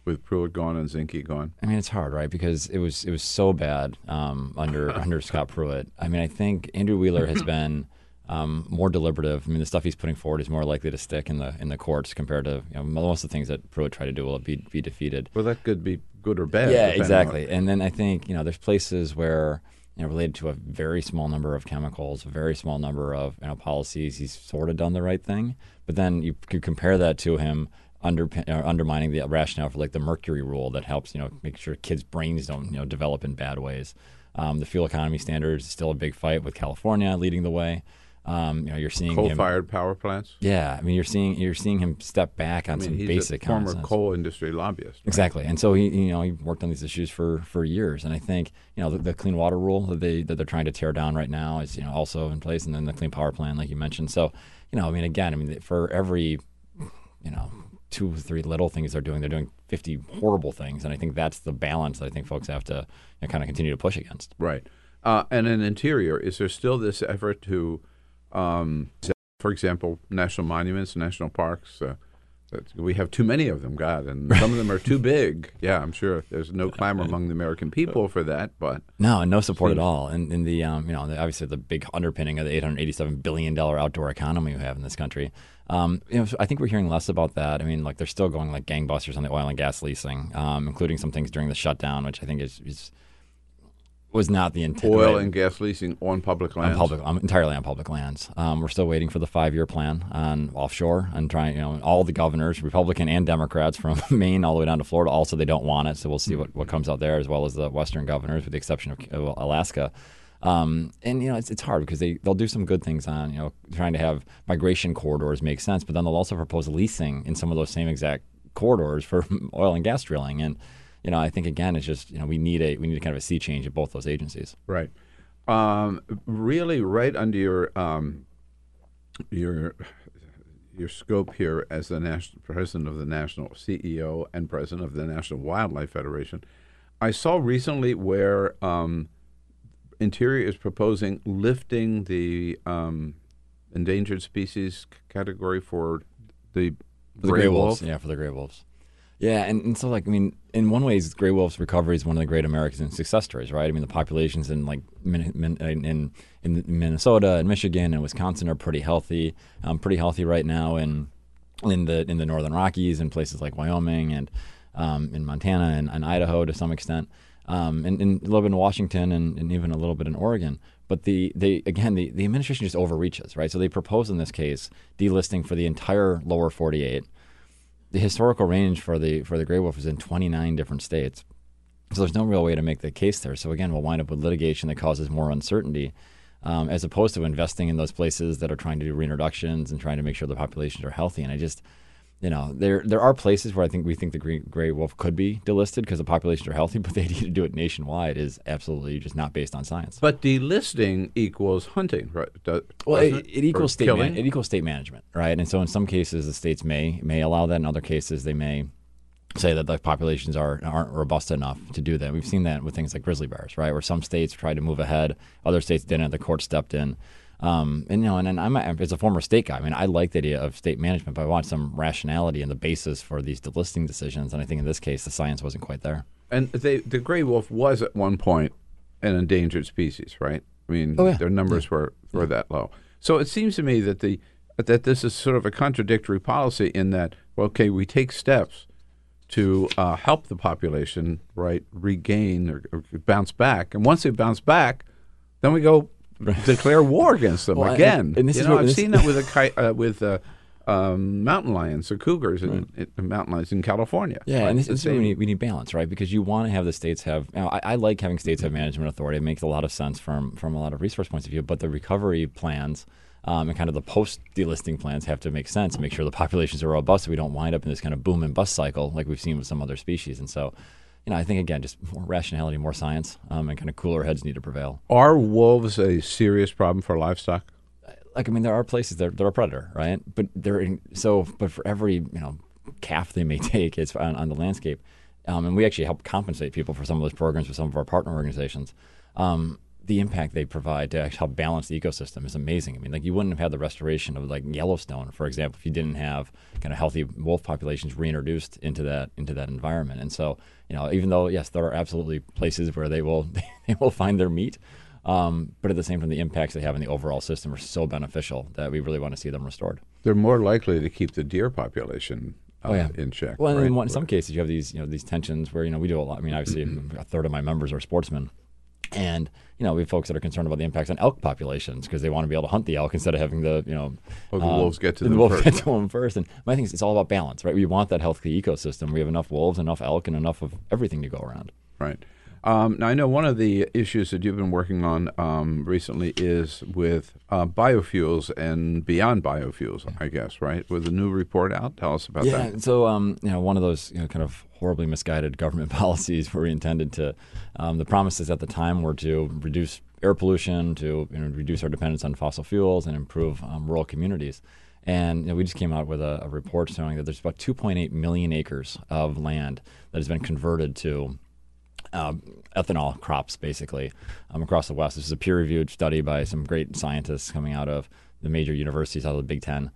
with Pruitt gone and Zinke gone? I mean, it's hard, right? Because it was it was so bad um, under under Scott Pruitt. I mean, I think Andrew Wheeler has been um, more deliberative. I mean, the stuff he's putting forward is more likely to stick in the in the courts compared to you know, most of the things that Pruitt tried to do will be be defeated. Well, that could be good or bad. Yeah, exactly. And then I think you know there's places where you know related to a very small number of chemicals, a very small number of you know policies, he's sort of done the right thing. But then you could compare that to him under uh, undermining the rationale for like the mercury rule that helps you know make sure kids' brains don't you know develop in bad ways. Um, the fuel economy standards is still a big fight with California leading the way. Um, you know, you're seeing Coal-fired power plants. Yeah, I mean, you're seeing you're seeing him step back on I mean, some he's basic a former sense. coal industry lobbyist. right? Exactly, and so he, you know, he worked on these issues for, for years, and I think you know the, the clean water rule that they that they're trying to tear down right now is you know also in place, and then the clean power plan, like you mentioned. So you know, I mean, again, I mean, for every you know two or three little things they're doing, they're doing fifty horrible things, and I think that's the balance that I think folks have to you know, kind of continue to push against. Right. Uh, and in interior, is there still this effort to, um, for example, national monuments, national parks. Uh, we have too many of them, God, and some of them are too big. Yeah, I'm sure there's no clamor among the American people for that, but No, and no support at all. And in the um, you know, obviously the big underpinning of the 887 billion dollar outdoor economy we have in this country. Um, you know, I think we're hearing less about that. I mean, like they're still going like gangbusters on the oil and gas leasing, um, including some things during the shutdown, which I think is, is was not the intent. oil and gas leasing on public on lands. public, um, entirely on public lands. Um, we're still waiting for the five-year plan on offshore and trying. You know, all the governors, Republican and Democrats, from Maine all the way down to Florida, also they don't want it. So we'll see what, what comes out there, as well as the Western governors, with the exception of uh, Alaska. Um, and you know, it's, it's hard because they they'll do some good things on you know trying to have migration corridors make sense, but then they'll also propose leasing in some of those same exact corridors for oil and gas drilling and. You know, I think again, it's just you know we need a we need kind of a sea change at both those agencies. Right. Um, really, right under your um, your your scope here as the national president of the national CEO and president of the National Wildlife Federation, I saw recently where um, Interior is proposing lifting the um, endangered species category for the For the gray, wolves. Yeah, for the gray wolves. Yeah, and, and so like I mean, in one ways, gray wolves recovery is one of the great American success stories, right? I mean, the populations in like Min, Min, in in Minnesota and Michigan and Wisconsin are pretty healthy, um, pretty healthy right now, and in the in the northern Rockies and places like Wyoming and um, in Montana and, and Idaho to some extent, um, and, and a little bit in Washington and, and even a little bit in Oregon. But the they again the, the administration just overreaches, right? So they propose in this case delisting for the entire lower 48 the historical range for the for the gray wolf is in 29 different states. So there's no real way to make the case there. So again, we'll wind up with litigation that causes more uncertainty, um, as opposed to investing in those places that are trying to do reintroductions and trying to make sure the populations are healthy. And I just, you know, there there are places where I think we think the gray, gray wolf could be delisted because the populations are healthy, but the idea to do it nationwide is absolutely just not based on science. But delisting equals hunting, right? Do- Well, it, it equals state man, it equals state management, right? And so in some cases, the states may may allow that. In other cases, they may say that the populations are aren't robust enough to do that. We've seen that with things like grizzly bears, right? Where some states tried to move ahead, other states didn't. The court stepped in. Um, and you know, and, and I'm a, as a former state guy, I mean, I like the idea of state management, but I want some rationality and the basis for these delisting decisions. And I think in this case, the science wasn't quite there. And they, the gray wolf was at one point an endangered species, right? I mean, Oh, yeah. their numbers were, were that low. So it seems to me that the that this is sort of a contradictory policy in that, okay, we take steps to uh, help the population, right, regain or, or bounce back, and once they bounce back, then we go declare war against them Well, again. and this you is know, what- I've this- seen that with a ki- uh, with uh, um, mountain lions or cougars in, in mountain lions in California. Yeah, right? and this, this is where we need, we need balance, right? Because you want to have the states have. You know, I, I like having states have management authority. It makes a lot of sense from from a lot of resource points of view. But the recovery plans um, and kind of the post delisting plans have to make sense. Make sure the populations are robust, so we don't wind up in this kind of boom and bust cycle like we've seen with some other species. And so, you know, I think again, just more rationality, more science, um, and kind of cooler heads need to prevail. Are wolves a serious problem for livestock? like I mean, there are places that they're a predator, right? But they're in, so, but for every you know calf they may take, it's on, on the landscape, um, and we actually help compensate people for some of those programs with some of our partner organizations. Um, the impact they provide to actually help balance the ecosystem is amazing. I mean, like you wouldn't have had the restoration of like Yellowstone, for example, if you didn't have kind of healthy wolf populations reintroduced into that into that environment. And so, you know, even though yes, there are absolutely places where they will they will find their meat. Um, but at the same time, the impacts they have on the overall system are so beneficial that we really want to see them restored. They're more likely to keep the deer population uh, Oh, yeah. in check. Well, right? in, in some cases, you have these you know these tensions where you know we do a lot. I mean, obviously, a third of my members are sportsmen, and you know we have folks that are concerned about the impacts on elk populations because they want to be able to hunt the elk instead of having the you know Oh, the um, wolves get to the them wolves first. get to them first. And my thing is, it's all about balance, right? We want that healthy ecosystem. We have enough wolves, enough elk, and enough of everything to go around. Right. Um, now I know one of the issues that you've been working on um, recently is with uh, biofuels and beyond biofuels. I guess right with a new report out. Tell us about yeah, that. so um, you know, one of those you know, kind of horribly misguided government policies where we intended to, um, the promises at the time were to reduce air pollution, to you know, reduce our dependence on fossil fuels, and improve um, rural communities. And you know, we just came out with a, a report showing that there's about 2.8 million acres of land that has been converted to uh, ethanol crops, basically, um, across the West. This is a peer-reviewed study by some great scientists coming out of the major universities out of the Big Ten,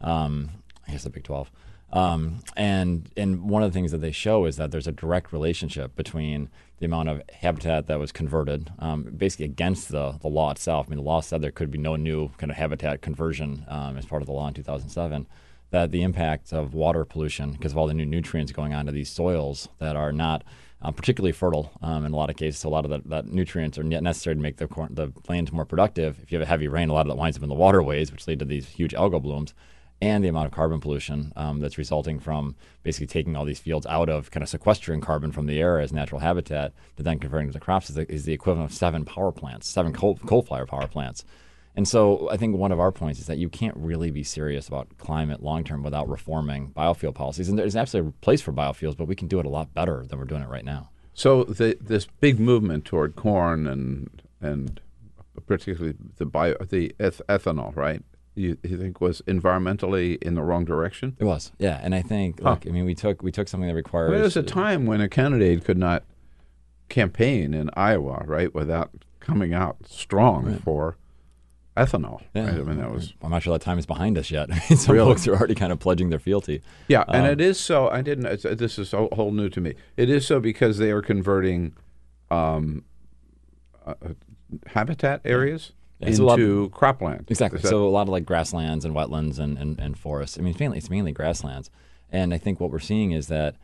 um, I guess the Big Twelve. Um, and and one of the things that they show is that there's a direct relationship between the amount of habitat that was converted, um, basically against the, the law itself. I mean, the law said there could be no new kind of habitat conversion um, as part of the law in 2007. That the impact of water pollution, because of all the new nutrients going onto these soils that are not uh, particularly fertile um, in a lot of cases. A lot of that, that nutrients are necessary to make the, corn, the land more productive. If you have a heavy rain, a lot of that winds up in the waterways, which lead to these huge algal blooms and the amount of carbon pollution um, that's resulting from basically taking all these fields out of kind of sequestering carbon from the air as natural habitat to then converting to crops is the, is the equivalent of seven power plants, seven coal, coal fire power plants. And so I think one of our points is that you can't really be serious about climate long term without reforming biofuel policies. And there's absolutely a place for biofuels, but we can do it a lot better than we're doing it right now. So the, this big movement toward corn and and particularly the bio the eth- ethanol, right? You, you think was environmentally in the wrong direction? It was, yeah. And I think, Huh. look, I mean, we took we took something that requires. There was a time when a candidate could not campaign in Iowa, right, without coming out strong for ethanol. Yeah. right? I mean, that was I'm not sure that time is behind us yet. Some Really? folks are already kind of pledging their fealty. Yeah, and Um, it is so. I didn't. It's, this is whole, whole new to me. It is so because they are converting um, uh, uh, habitat areas Yeah, a lot- into cropland. Exactly. That- so a lot of like grasslands and wetlands and, and, and forests. I mean, it's mainly, it's mainly grasslands. And I think what we're seeing is that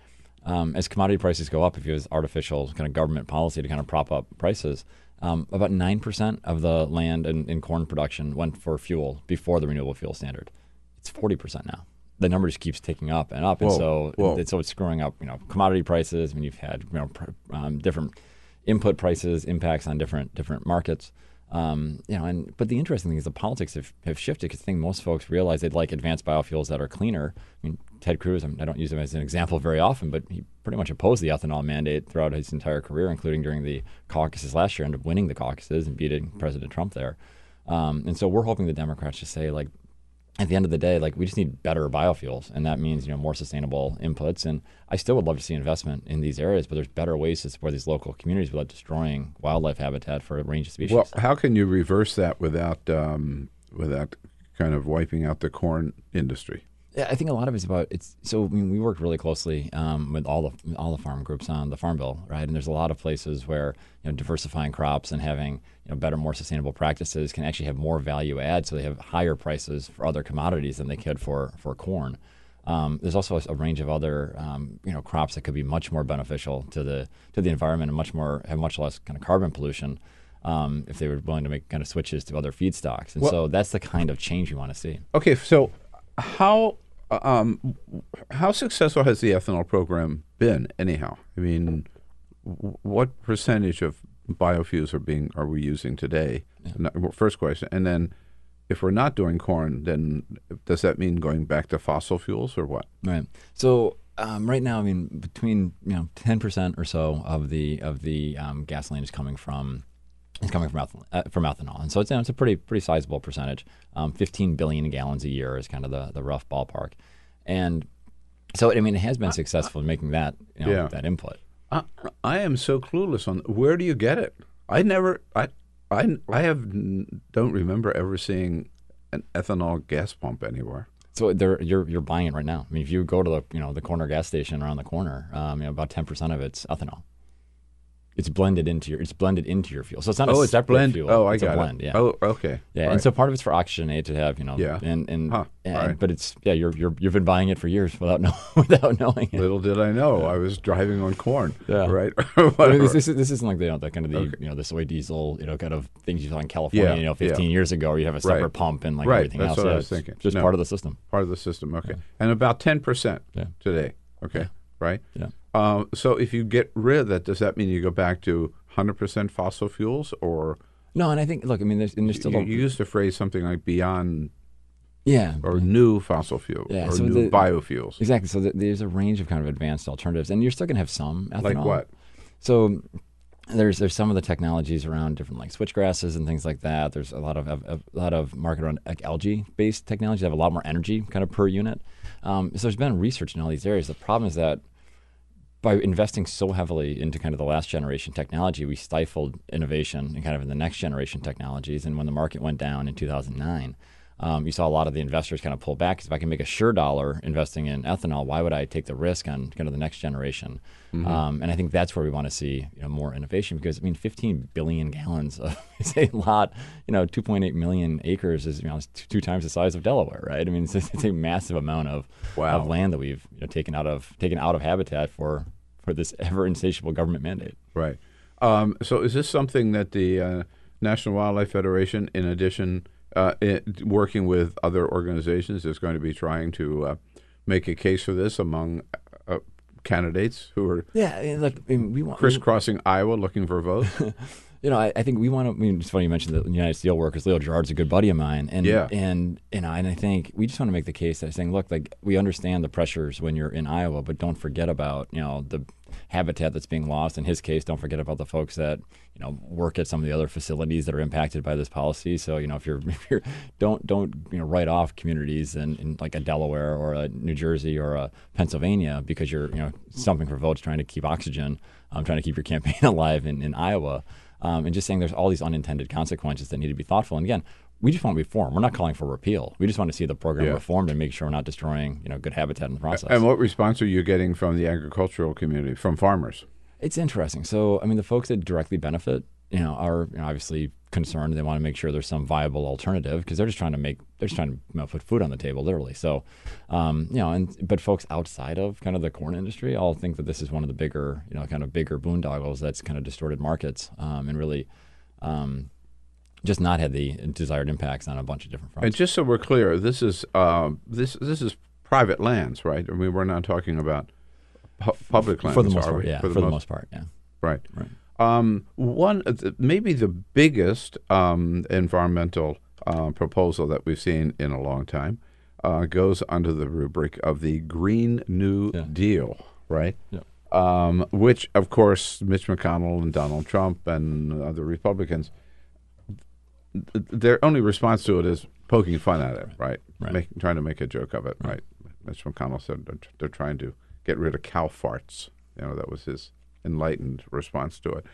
um, as commodity prices go up, if you use artificial kind of government policy to kind of prop up prices, um, about 9% of the land in, in corn production went for fuel before the renewable fuel standard. It's 40% now. The number just keeps ticking up and up. And so, whoa. and so it's screwing up, you know, commodity prices. I mean, you've had, you know, pr- um, different input prices, impacts on different different markets. Um, you know, and but the interesting thing is the politics have, have shifted because I think most folks realize they'd like advanced biofuels that are cleaner. I mean, Ted Cruz, I'm- don't use him as an example very often, but he pretty much opposed the ethanol mandate throughout his entire career, including during the caucuses last year, ended up winning the caucuses and beating President Trump there. Um, and so we're hoping the Democrats just say like, at the end of the day, like we just need better biofuels, and that means you know more sustainable inputs. And I still would love to see investment in these areas, but there's better ways to support these local communities without destroying wildlife habitat for a range of species. well, how can you reverse that without um, without kind of wiping out the corn industry? I think a lot of it's about it's. So I mean, we worked really closely um, with all the all the farm groups on the Farm Bill, right? And there's a lot of places where you know diversifying crops and having you know better, more sustainable practices can actually have more value add, so they have higher prices for other commodities than they could for for corn. Um, there's also a, a range of other um, you know crops that could be much more beneficial to the to the environment and much more have much less kind of carbon pollution. Um, if they were willing to make kind of switches to other feedstocks, and Well- so that's the kind of change you want to see. Okay, so how um, how successful has the ethanol program been? Anyhow, I mean, what percentage of biofuels are being are we using today? No- First question, and then if we're not doing corn, then does that mean going back to fossil fuels or what? Right. So um, right now, I mean, between you know ten percent or so of the of the um, gasoline is coming from is coming from ethanol, uh, from ethanol, and so it's, you know, it's a pretty pretty sizable percentage. Um, Fifteen billion gallons a year is kind of the the rough ballpark, and so I mean, it has been successful in making that you know, Yeah. that input. I, I am so clueless on where do you get it. I never, I, I, I have don't remember ever seeing an ethanol gas pump anywhere. So they're, you're you're buying it right now. I mean, if you go to the you know the corner gas station around the corner, um, you know, about ten percent of it's ethanol. It's blended into your it's blended into your fuel, so it's not Oh, a it's separate blend- fuel. oh, I it's got a it. Yeah. Oh, okay. Yeah, All and right. so part of it's for oxygenate to have you know. Yeah. And and, Huh. and- right. but it's yeah you're you're you've been buying it for years without know without knowing it. Little did I know I was driving on corn. Yeah. Right. I mean, this, this, is- this isn't like the, you know, the kind of the Okay. you know the soy diesel you know kind of things you saw in California Yeah, you know yeah. 15 years ago where you have a separate Right. pump and like right. everything That's else. what Yeah, I was thinking. Just No. part of the system. Part of the system. Okay. And about ten percent today. Okay. Right. Yeah. Uh, so if you get rid of that, does that mean you go back to 100% fossil fuels, or No, and I think look, I mean, there's, and there's still you, you used the phrase something like beyond yeah or new fossil fuel Yeah, or so new the- biofuels? Exactly. So th- there's a range of kind of advanced alternatives, and you're still going to have some ethanol. Like what? So there's there's some of the technologies around different like switchgrasses and things like that. There's a lot of a, a lot of market around like algae based technologies that have a lot more energy kind of per unit. Um, so there's been research in all these areas. The problem is that by investing so heavily into kind of the last generation technology, we stifled innovation and kind of in the next generation technologies. And when the market went down in 2009, um, you saw a lot of the investors kind of pull back. if I can make a sure dollar investing in ethanol, why would I take the risk on kind of the next generation? Mhm. Um, and I think that's where we want to see you know, more innovation because I mean, 15 billion gallons of, is a lot. You know, 2.8 million acres is you know two, two times the size of Delaware, right? I mean, it's, it's a massive amount of Wow. of land that we've you know, taken out of taken out of habitat for for this ever insatiable government mandate. Right. Um, so is this something that the uh, National Wildlife Federation, in addition, uh, i working with other organizations, is going to be trying to uh, make a case for this among uh, candidates who are Yeah, I mean, look, I mean, we want crisscrossing Iowa looking for votes? You know, I, I think we want to. I mean, it's funny you mentioned the United Steelworkers. Leo Gerard's a good buddy of mine, and Yeah. and you know, and I think we just want to make the case that saying, look, like we understand the pressures when you're in Iowa, but don't forget about you know the habitat that's being lost. In his case, don't forget about the folks that you know work at some of the other facilities that are impacted by this policy. So you know, if you're, if you're don't don't you know write off communities in, in like a Delaware or a New Jersey or a Pennsylvania because you're you know stumping for votes, trying to keep oxygen, um, trying to keep your campaign alive in, in Iowa um, and just saying there's all these unintended consequences that need to be thoughtful. And again, we just want reform. We're not calling for repeal. We just want to see the program Yeah. reformed and make sure we're not destroying you know good habitat in the process. and what response are you getting from the agricultural community, from farmers? It's interesting. So, I mean, the folks that directly benefit, you know, are you know, obviously concerned. They want to make sure there's some viable alternative because they're just trying to make, they're just trying to you know, put food on the table, literally. So, um, you know, and but folks outside of kind of the corn industry all think that this is one of the bigger, you know, kind of bigger boondoggles that's kind of distorted markets um, and really. Um, just not had the desired impacts on a bunch of different fronts. And just so we're clear, this is um, this this is private lands, right? I mean, we're not talking about pu- public lands, For the most part, yeah, for the most part, yeah. Right. Right. Um, one, uh, maybe the biggest um, environmental uh, proposal that we've seen in a long time uh, goes under the rubric of the Green New Deal, right? Yeah. Um, which, of course, Mitch McConnell and Donald Trump and other Republicans, their only response to it is poking fun at it, right? Right. Make, trying to make a joke of it, right? Mitch McConnell said they're, they're trying to get rid of cow farts. You know, that was his enlightened response to it.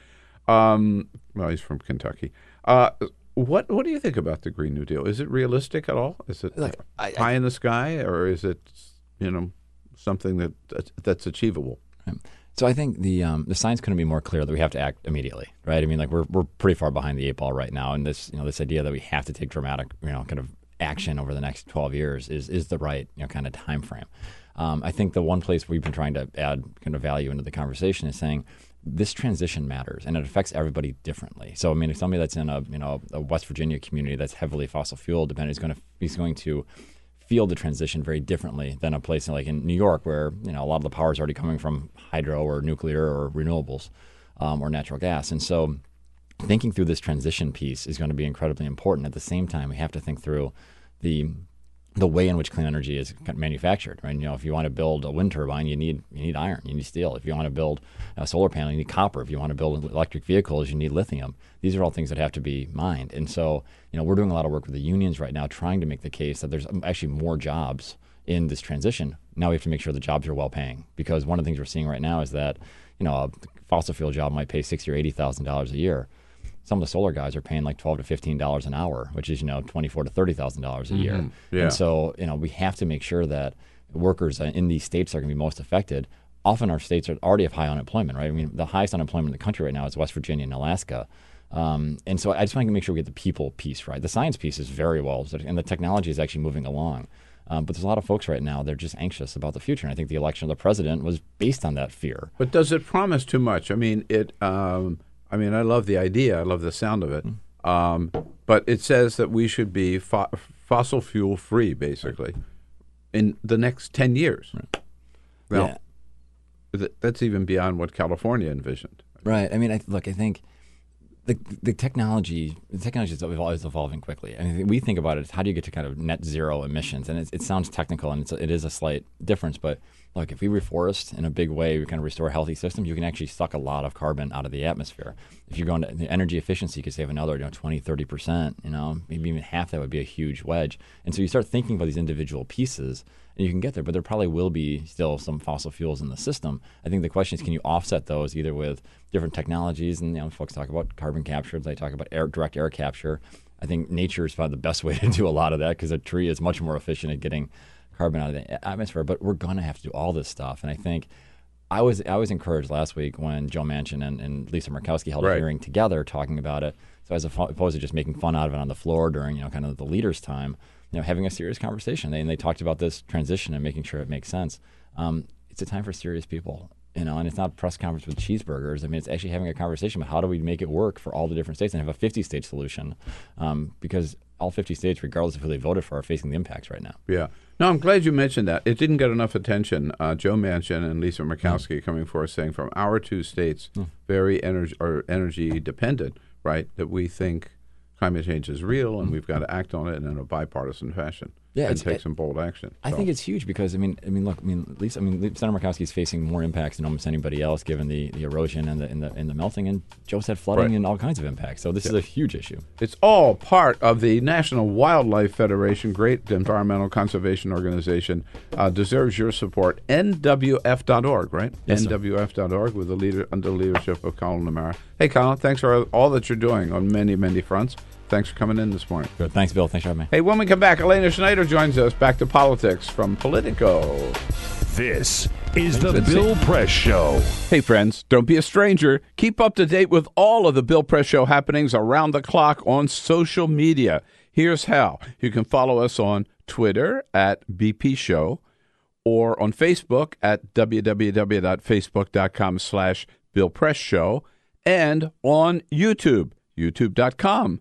Um, well, he's from Kentucky. Uh, what What do you think about the Green New Deal? Is it realistic at all? Is it Look, I- pie in the sky, or is it you know something that that's, that's achievable? So I think the um, the signs couldn't be more clear that we have to act immediately, right? I mean, like we're we're pretty far behind the eight ball right now, and this you know this idea that we have to take dramatic you know kind of action over the next twelve years is is the right you know kind of time frame. Um, I think the one place we've been trying to add kind of value into the conversation is saying this transition matters and it affects everybody differently. So I mean, if somebody that's in a you know a West Virginia community that's heavily fossil fuel dependent is going to is going to feel the transition very differently than a place like in New York, where you know a lot of the power is already coming from hydro or nuclear or renewables um, or natural gas, and so thinking through this transition piece is going to be incredibly important. At the same time, we have to think through the the way in which clean energy is manufactured, right? You know, if you want to build a wind turbine, you need you need iron, you need steel. If you want to build a solar panel, you need copper. If you want to build electric vehicles, you need lithium. These are all things that have to be mined. And so, you know, we're doing a lot of work with the unions right now, trying to make the case that there's actually more jobs in this transition. Now we have to make sure the jobs are well paying because one of the things we're seeing right now is that, you know, a fossil fuel job might pay sixty or eighty thousand dollars a year some of the solar guys are paying like twelve to fifteen dollars an hour, which is you know twenty four to thirty thousand dollars a year. Mhm. Yeah. And so you know we have to make sure that workers in these states are going to be most affected. Often our states are already have high unemployment, right? I mean, the highest unemployment in the country right now is West Virginia and Alaska. Um, and so I just want to make sure we get the people piece right. The science piece is very well, and the technology is actually moving along. Um, but there's a lot of folks right now, they're just anxious about the future. And I think the election of the president was based on that fear. But does it promise too much? I mean, it. Um, I mean, I love the idea. I love the sound of it. Um, but it says that we should be fo- fossil fuel free, basically, in the next ten years. Now, Yeah. Th- That's even beyond what California envisioned. Right. I mean, I, look, I think the the technology the technology is always evolving quickly. I mean, we think about it as how do you get to kind of net zero emissions, and it, it sounds technical and it's, it is a slight difference, but look, if we reforest in a big way, we kind of restore healthy systems, you can actually suck a lot of carbon out of the atmosphere. If you're going to the energy efficiency, you could save another, you know, 20, 30%, you know, maybe even half that would be a huge wedge. And so you start thinking about these individual pieces and you can get there, but there probably will be still some fossil fuels in the system. I think the question is, can you offset those either with different technologies? And you know, folks talk about carbon capture, they talk about air, direct air capture. I think nature is probably the best way to do a lot of that because a tree is much more efficient at getting carbon out of the atmosphere. But we're going to have to do all this stuff, and I think. I was I was encouraged last week when Joe Manchin and, and Lisa Murkowski held Right. a hearing together talking about it. So as opposed to just making fun out of it on the floor during you know kind of the leaders' time, you know having a serious conversation. They, and they talked about this transition and making sure it makes sense. Um, it's a time for serious people, you know, and it's not a press conference with cheeseburgers. I mean, it's actually having a conversation about how do we make it work for all the different states and have a 50 state solution um, because all 50 states, regardless of who they voted for, are facing the impacts right now. Yeah. No, I'm glad you mentioned that. It didn't get enough attention. Uh, Joe Manchin and Lisa Murkowski coming forward saying from our two states, very energy or energy dependent, right? That we think climate change is real and we've got to act on it in a bipartisan fashion. Yeah, and take it- some bold action. I think it's huge because I mean, I mean, look, I mean, at least I mean, Senator Murkowski is facing more impacts than almost anybody else, given the, the erosion and the, and the and the melting, and Joe said flooding Right. and all kinds of impacts. So this is a huge issue. It's all part of the National Wildlife Federation, great environmental conservation organization, uh, deserves your support. NWF.org, right? Yes. NWF.org with the leader under the leadership of Collin O'Mara. Hey, Collin, thanks for all that you're doing on many, many fronts. Thanks for coming in this morning. Good. Thanks, Bill. Thanks for having me. Hey, when we come back, Elena Schneider joins us. Back to politics from Politico. This is the Let's. Bill Press Show. Hey, friends, don't be a stranger. Keep up to date with all of the Bill Press Show happenings around the clock on social media. Here's how you can follow us on Twitter at BP Show or on Facebook at www.facebook.com slash Bill Press Show and on YouTube, youtube.com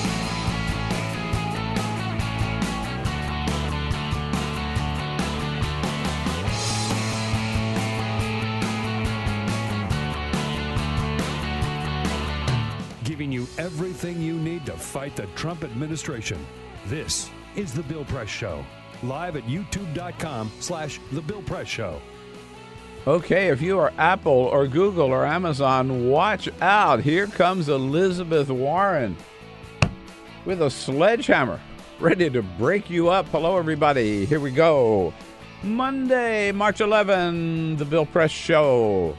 Everything you need to fight the Trump administration. This is the Bill Press Show. Live at youtube.com slash the Bill Press Show. Okay, if you are Apple or Google or Amazon, watch out. Here comes Elizabeth Warren with a sledgehammer, ready to break you up. Hello, everybody. Here we go. Monday, March 11, the Bill Press Show,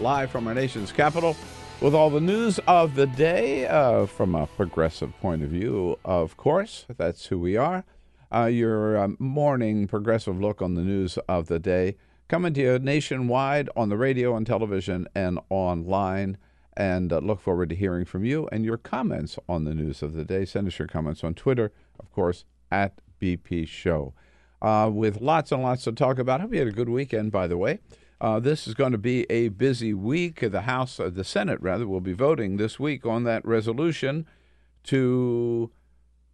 live from our nation's capital with all the news of the day uh, from a progressive point of view, of course. That's who we are. Uh, your um, morning progressive look on the news of the day coming to you nationwide on the radio and television and online. And uh, look forward to hearing from you and your comments on the news of the day. Send us your comments on Twitter, of course, at BP Show. Uh, with lots and lots to talk about. Hope you had a good weekend, by the way. Uh, this is going to be a busy week. The House, uh, the Senate, rather, will be voting this week on that resolution to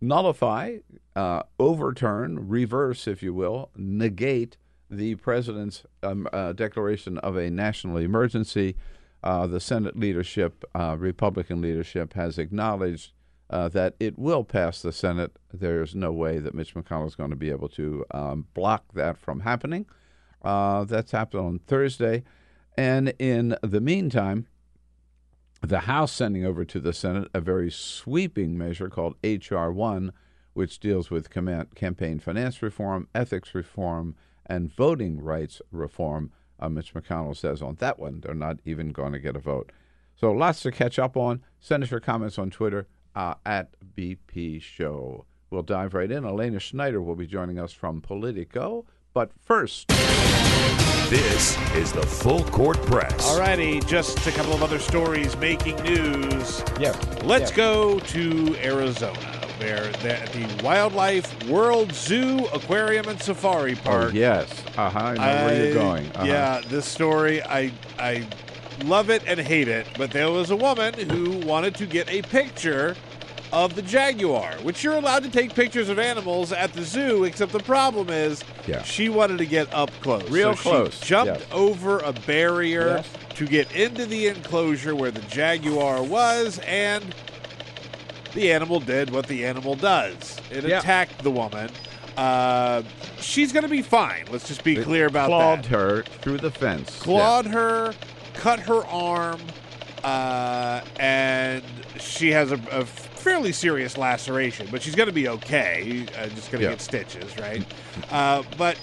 nullify, uh, overturn, reverse, if you will, negate the president's um, uh, declaration of a national emergency. Uh, the Senate leadership, uh, Republican leadership, has acknowledged that it will pass the Senate. There's no way that Mitch McConnell is going to be able to um, block that from happening. Uh, that's happened on Thursday. And in the meantime, the House sending over to the Senate a very sweeping measure called H.R. 1, which deals with campaign finance reform, ethics reform, and voting rights reform. Uh, Mitch McConnell says on that one, they're not even going to get a vote. So lots to catch up on. Send us your comments on Twitter uh, at BP Show. We'll dive right in. Elena Schneider will be joining us from Politico. But first, This is the Full Court Press. All righty, just a couple of other stories making news. yes, Let's go to Arizona. They're, they're at the Wildlife World Zoo Aquarium and Safari Park. Oh, yes. Uh huh. I know where you're going. Uh-huh. Yeah, this story, I I love it and hate it. But there was a woman who wanted to get a picture of the jaguar, which you're allowed to take pictures of animals at the zoo, except the problem is Yeah. she wanted to get up close. Real So she close, jumped over a barrier Yes. to get into the enclosure where the jaguar was, and the animal did what the animal does. It Yeah. attacked the woman. Uh, she's going to be fine. Let's just be It clear about clawed that. Clawed her through the fence. Clawed her, cut her arm, uh, and she has a, a fairly serious laceration, but she's going to be okay. Uh, just going to Yeah. get stitches, right? Uh, but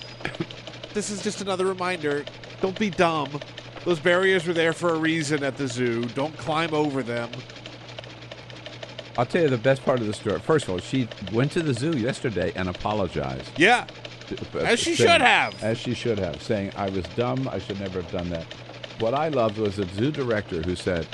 this is just another reminder don't be dumb. Those barriers were there for a reason at the zoo. Don't climb over them. I'll tell you the best part of the story. First of all, she went to the zoo yesterday and apologized. Yeah. As she saying- should have. As she should have, saying, I was dumb. I should never have done that. What I loved was the zoo director who said,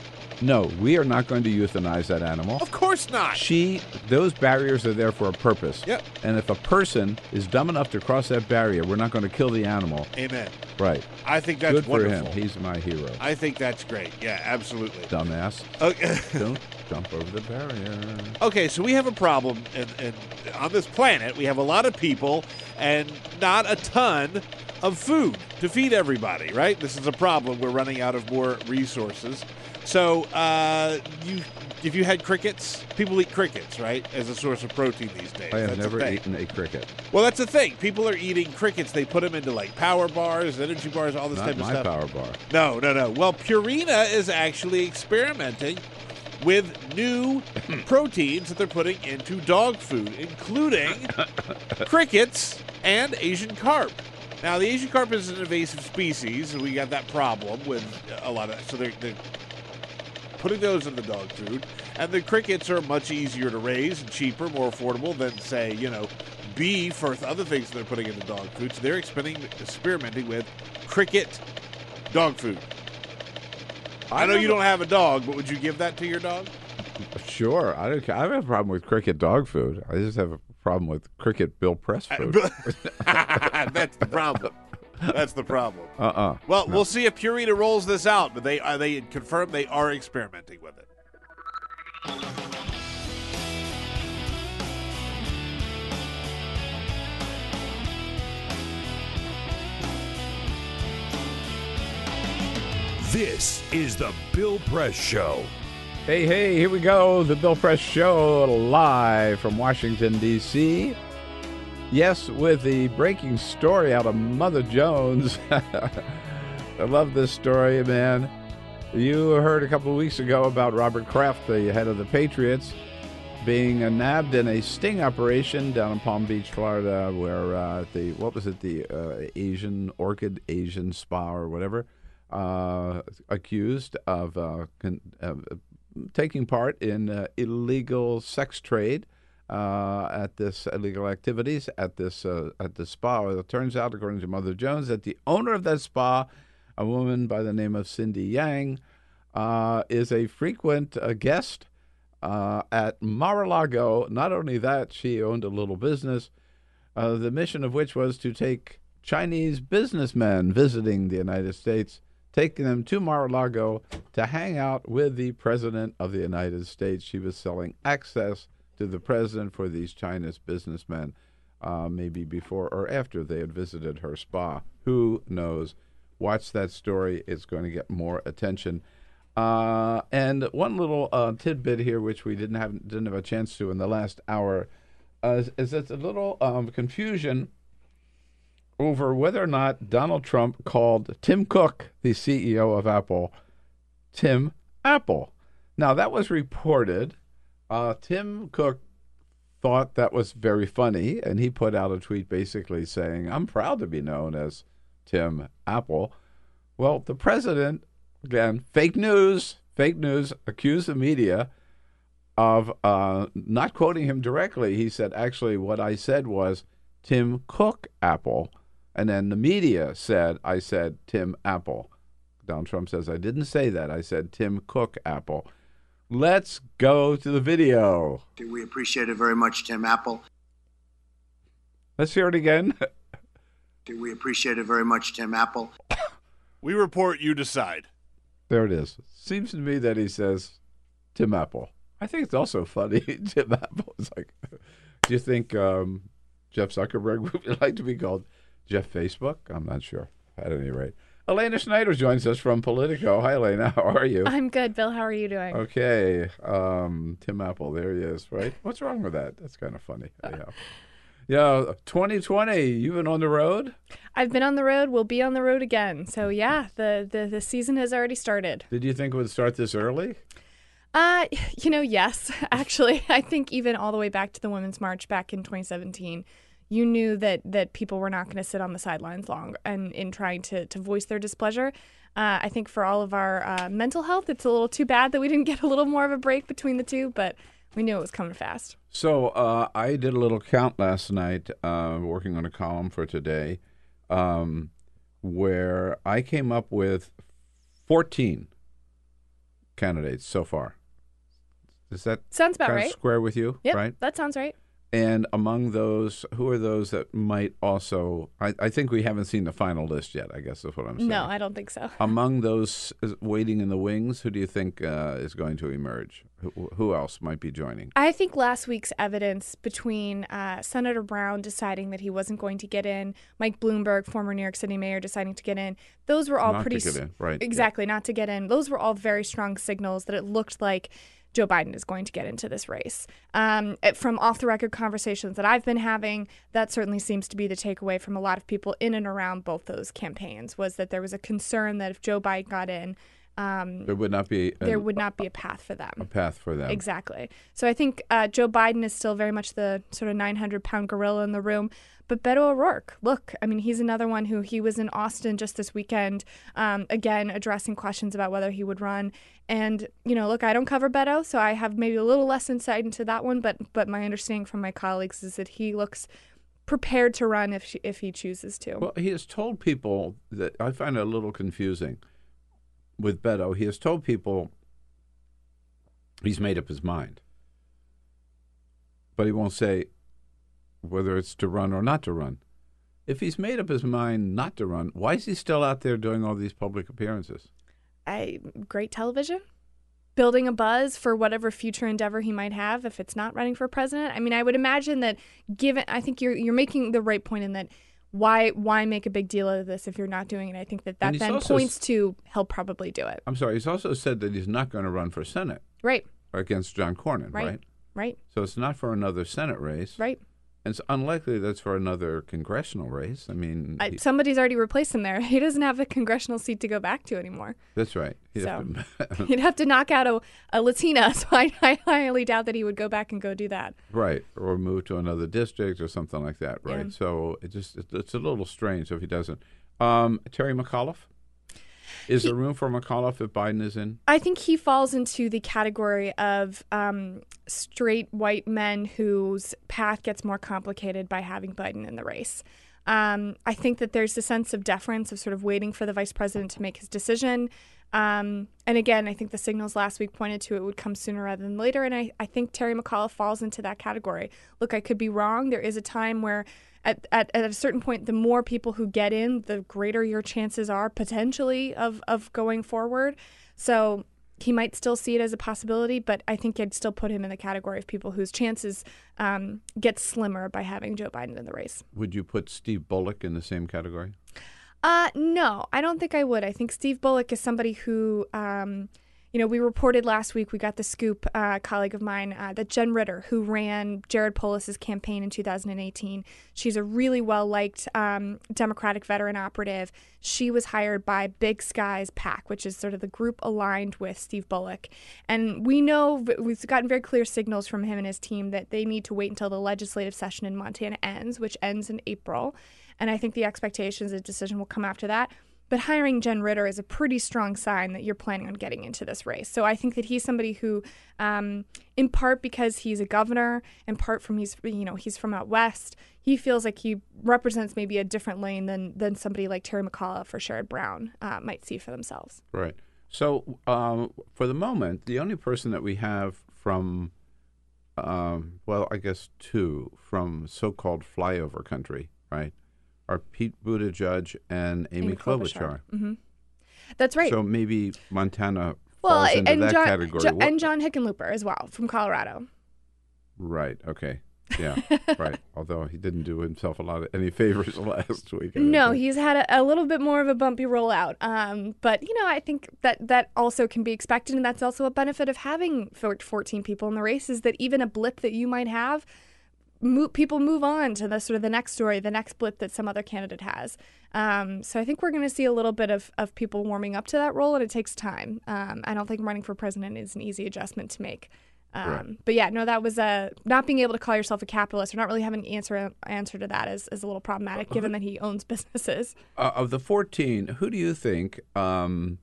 No, we are not going to euthanize that animal. Of course not. She, those barriers are there for a purpose. Yep. And if a person is dumb enough to cross that barrier, we're not going to kill the animal. Amen. Right. I think that's Good for him. He's my hero. I think that's great. Yeah, absolutely. Dumbass. Okay. Don't jump over the barrier. Okay, so we have a problem, and, and on this planet, we have a lot of people and not a ton of food to feed everybody. Right? This is a problem. We're running out of more resources. So, uh, you, if you had crickets, people eat crickets, right, as a source of protein these days. I have That's never thing. eaten a cricket. Well, that's the thing. People are eating crickets. They put them into like power bars, energy bars, all this Not type of my stuff. power bar. No, no, no. Well, Purina is actually experimenting with new proteins that they're putting into dog food, including crickets and Asian carp. Now, the Asian carp is an invasive species, and we got that problem with a lot of. So they're, they're putting those in the dog food, and the crickets are much easier to raise and cheaper, more affordable than, say, you know, beef or other things they're putting in the dog food. So they're experimenting, experimenting with cricket dog food. I, know you don't have a dog, but would you give that to your dog? Sure. I don't. I don't have a problem with cricket dog food. I just have a problem with cricket Bill Press uh, food. That's the problem. That's the problem. Uh uh Well, we'll see if Purina rolls this out, but they are they confirm they are experimenting with it. This is the Bill Press Show. Hey, hey, here we go. The Bill Press Show live from Washington, D.C. Yes, with the breaking story out of Mother Jones. I love this story, man. You heard a couple of weeks ago about Robert Kraft, the head of the Patriots, being uh, nabbed in a sting operation down in Palm Beach, Florida, where uh, the what was it, the uh, Asian Orchid Asian Spa or whatever, uh, accused of, uh, con- of taking part in uh, illegal sex trade uh, at this illegal activities at this uh, at the spa. It turns out, according to Mother Jones, that the owner of that spa, a woman by the name of Cindy Yang, uh, is a frequent uh, guest uh, at Mar-a-Lago. Not only that, she owned a little business, uh, the mission of which was to take Chinese businessmen visiting the United States, taking them to Mar-a-Lago to hang out with the President of the United States. She was selling access to the President for these Chinese businessmen, uh, maybe before or after they had visited her spa. Who knows? Watch that story. It's going to get more attention. Uh, and one little uh, tidbit here, which we didn't have didn't have a chance to in the last hour, is, is that a little um, confusion over whether or not Donald Trump called Tim Cook, the CEO of Apple, Tim Apple. Now that was reported. Uh, Tim Cook thought that was very funny, and he put out a tweet basically saying, "I'm proud to be known as Tim Apple." Well, the president again, fake news, fake news, accused the media of uh, not quoting him directly. He said, actually, what I said was Tim Cook Apple. And then the media said, I said Tim Apple. Donald Trump says, I didn't say that. I said Tim Cook Apple. Let's go to the video. We appreciate it very much, Tim Apple. Let's hear it again. We appreciate it very much, Tim Apple. We report, you decide. There it is. Seems to me that he says Tim Apple. I think it's also funny. Tim Apple is like, do you think um, Jeff Zuckerberg would like to be called Jeff Facebook? I'm not sure. At any rate, Elena Schneider joins us from Politico. Hi, Elena. How are you? I'm good, Bill. How are you doing? Okay. Um, Tim Apple. There he is. Right. What's wrong with that? That's kind of funny. Yeah. Yeah, 2020. You've been on the road. I've been on the road. We'll be on the road again. So yeah, the the, the season has already started. Did you think it would start this early? Uh, you know, yes. Actually, I think even all the way back to the Women's March back in 2017, you knew that that people were not going to sit on the sidelines long and in trying to to voice their displeasure. Uh, I think for all of our uh, mental health, it's a little too bad that we didn't get a little more of a break between the two, but we knew it was coming fast. So uh, I did a little count last night, uh, working on a column for today, um, where I came up with 14 candidates so far. Does that Sounds about right. square with you? Right. that sounds right. And among those, who are those that might also? I, I think we haven't seen the final list yet. I guess is what I'm saying. No, I don't think so. Among those waiting in the wings, who do you think uh, is going to emerge? Who, who else might be joining? I think last week's evidence between uh, Senator Brown deciding that he wasn't going to get in, Mike Bloomberg, former New York City mayor, deciding to get in, those were all Not to pretty get in, right, yeah. Exactly, not to get in. Those were all very strong signals that it looked like Joe Biden is going to get into this race. Um, from off the record conversations that I've been having, that certainly seems to be the takeaway from a lot of people in and around both those campaigns was that there was a concern that if Joe Biden got in, um, There would not be there would not be a path for them. a path for them. Exactly. So I think uh, Joe Biden is still very much the sort of 900 pound gorilla in the room. But Beto O'Rourke, look, I mean, he's another one who he was in Austin just this weekend, um, again, addressing questions about whether he would run. And, you know, look, I don't cover Beto, so I have maybe a little less insight into that one. But, but my understanding from my colleagues is that he looks prepared to run if, she, if he chooses to. Well, he has told people that I find it a little confusing with Beto. He has told people he's made up his mind, but he won't say whether it's to run or not to run. If he's made up his mind not to run, why is he still out there doing all these public appearances? I, great television, building a buzz for whatever future endeavor he might have if it's not running for president. I mean, I would imagine that given I think you're you're making the right point in that why why make a big deal of this if you're not doing it? I think that that then points s- to he'll probably do it. I'm sorry. He's also said that he's not going to run for Senate Right. against John Cornyn, Right. right? Right. So it's not for another Senate race. Right. And it's unlikely that's for another congressional race. I mean, I, he- somebody's already replaced him there. He doesn't have a congressional seat to go back to anymore. that's right. He'd So have to- he'd have to knock out a, a Latina. So I, I highly doubt that he would go back and go do that. Right, or move to another district or something like that. Right. Yeah. So it just it, it's a little strange if he doesn't. Um, Terry McAuliffe. Is there room for McAuliffe if Biden is in? I think he falls into the category of um, straight white men whose path gets more complicated by having Biden in the race. Um, I think that there's a sense of deference of sort of waiting for the vice president to make his decision. Um, and again, I think the signals last week pointed to it would come sooner rather than later. And I, I think Terry McAuliffe falls into that category. Look, I could be wrong. There is a time where at, at, at a certain point, the more people who get in, the greater your chances are potentially of, of going forward. So he might still see it as a possibility, but I think I'd still put him in the category of people whose chances um, get slimmer by having Joe Biden in the race. Would you put Steve Bullock in the same category? Uh, no, I don't think I would. I think Steve Bullock is somebody who, um, you know, we reported last week, we got the scoop, uh, colleague of mine, uh, that Jen Ritter, who ran Jared Polis's campaign in 2018, she's a really well liked um, Democratic veteran operative. She was hired by Big Skies PAC, which is sort of the group aligned with Steve Bullock. And we know, we've gotten very clear signals from him and his team that they need to wait until the legislative session in Montana ends, which ends in April. And I think the expectation is a decision will come after that. But hiring Jen Ritter is a pretty strong sign that you're planning on getting into this race. So I think that he's somebody who, um, in part because he's a governor, in part from he's you know he's from out west, he feels like he represents maybe a different lane than than somebody like Terry McAuliffe or Sherrod Brown uh, might see for themselves. Right. So, um, for the moment, the only person that we have from, um, well, I guess two from so-called flyover country, right, are Pete Buttigieg and Amy, Amy Klobuchar. hmm That's right. So maybe Montana well, falls into and that John, category. Jo- and John Hickenlooper as well from Colorado. right. Okay. Yeah. right. Although he didn't do himself a lot of any favors last week. No, he's had a, a little bit more of a bumpy rollout. Um, but you know, I think that that also can be expected, and that's also a benefit of having 14 people in the race is that even a blip that you might have, mo- people move on to the sort of the next story, the next blip that some other candidate has. Um, so I think we're going to see a little bit of, of people warming up to that role, and it takes time. Um, I don't think running for president is an easy adjustment to make. Um, Right. But yeah, no, that was a not being able to call yourself a capitalist or not really having an answer answer to that is, is a little problematic, given that he owns businesses. Uh, of the 14, who do you think, um,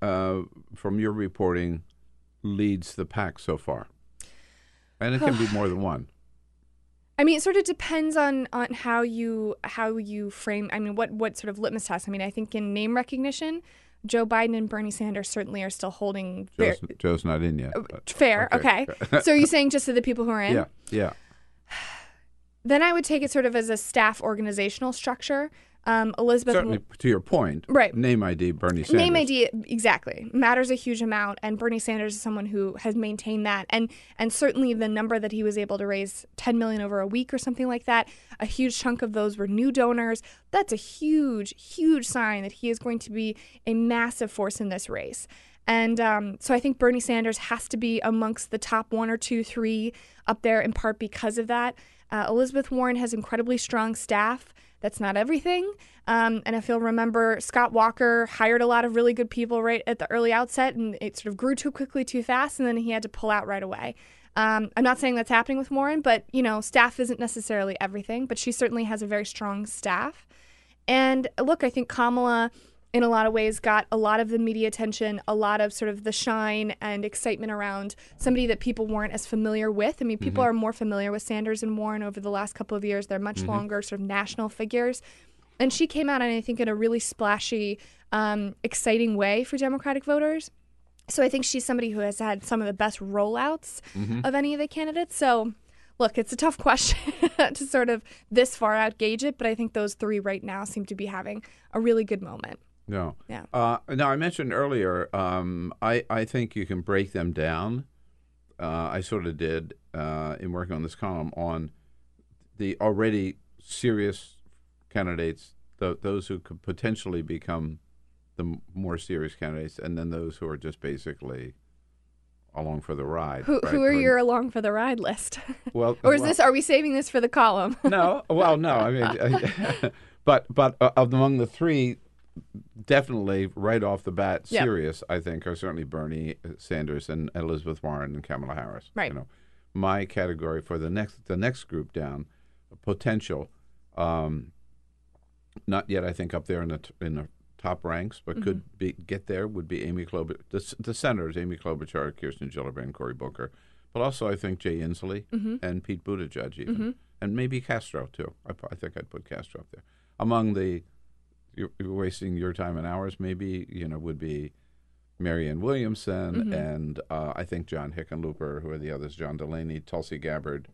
uh, from your reporting, leads the pack so far? And it can be more than one. I mean, it sort of depends on on how you how you frame. I mean, what what sort of litmus test? I mean, I think in name recognition, Joe Biden and Bernie Sanders certainly are still holding. Joe's, Joe's not in yet. Oh, but- fair, okay. so are you saying just to the people who are in? Yeah, yeah. Then I would take it sort of as a staff organizational structure. Um, Elizabeth Certainly, to your point, Right. Name ID, Bernie Sanders. Name ID exactly matters a huge amount, and Bernie Sanders is someone who has maintained that, and and certainly the number that he was able to raise, ten million over a week or something like that. A huge chunk of those were new donors. That's a huge, huge sign that he is going to be a massive force in this race. And um, so I think Bernie Sanders has to be amongst the top one or two, three up there in part because of that. Uh, Elizabeth Warren has incredibly strong staff. That's not everything. Um, and if you'll remember, Scott Walker hired a lot of really good people right at the early outset, and it sort of grew too quickly, too fast, and then he had to pull out right away. Um, I'm not saying that's happening with Warren, but you know, staff isn't necessarily everything. But she certainly has a very strong staff. And look, I think Kamala, in a lot of ways, got a lot of the media attention, a lot of sort of the shine and excitement around somebody that people weren't as familiar with. I mean, people Mhm. are more familiar with Sanders and Warren over the last couple of years. They're much Mhm. longer, sort of national figures. And she came out, and I think, in a really splashy, um, exciting way for Democratic voters. So I think she's somebody who has had some of the best rollouts Mhm. of any of the candidates. So, look, it's a tough question to sort of this far out gauge it, but I think those three right now seem to be having a really good moment. No. Yeah. Uh, now, I mentioned earlier, um, I, I think you can break them down. Uh, I sort of did uh, in working on this column on the already serious candidates, th- those who could potentially become the more serious candidates, and then those who are just basically along for the ride. Who, right? who are Or- your along for the ride list? Well, or is well- this? Are we saving this for the column? no, well, no. I mean, but but uh, among the three, definitely right off the bat, Yep. serious. I think are certainly Bernie Sanders and Elizabeth Warren and Kamala Harris. Right. You know, my category for the next the next group down, potential. Um, not yet, I think, up there in the t- in the top ranks, but could Mm-hmm. be get there. Would be Amy Klobuchar, the, the senators, Amy Klobuchar, Kirsten Gillibrand, Cory Booker, but also I think Jay Inslee Mhm. and Pete Buttigieg even, Mhm. and maybe Castro too. I, I think I'd put Castro up there among the. You're, you're wasting your time and ours. Maybe you know would be Marianne Williamson Mhm. and uh, I think John Hickenlooper. Who are the others? John Delaney, Tulsi Gabbard,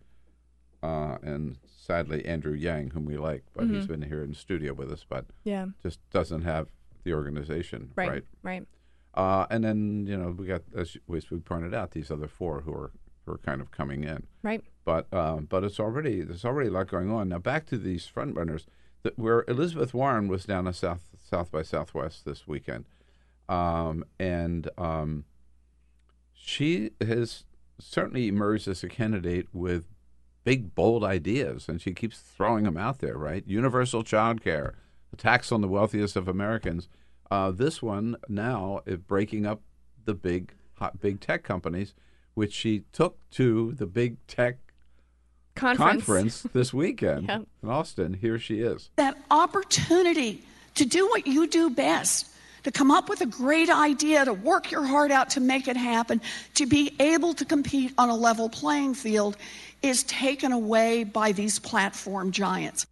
uh, and sadly Andrew Yang, whom we like, but he's Mhm. been here in the studio with us, but Yeah. just doesn't have the organization Right, right. right. Uh, and then you know we got as as we pointed out these other four who are who are kind of coming in. Right. But um, but it's already there's already a lot going on now. Back to these front runners where Elizabeth Warren was down at South South by Southwest this weekend, um, and um, she has certainly emerged as a candidate with big bold ideas, and she keeps throwing them out there. Right, universal child care, a tax on the wealthiest of Americans. Uh, this one now is breaking up the big hot big tech companies, which she took to the big tech Conference. this weekend Yeah. in Austin. Here she is. that opportunity to do what you do best, to come up with a great idea, to work your heart out to make it happen, to be able to compete on a level playing field is taken away by these platform giants.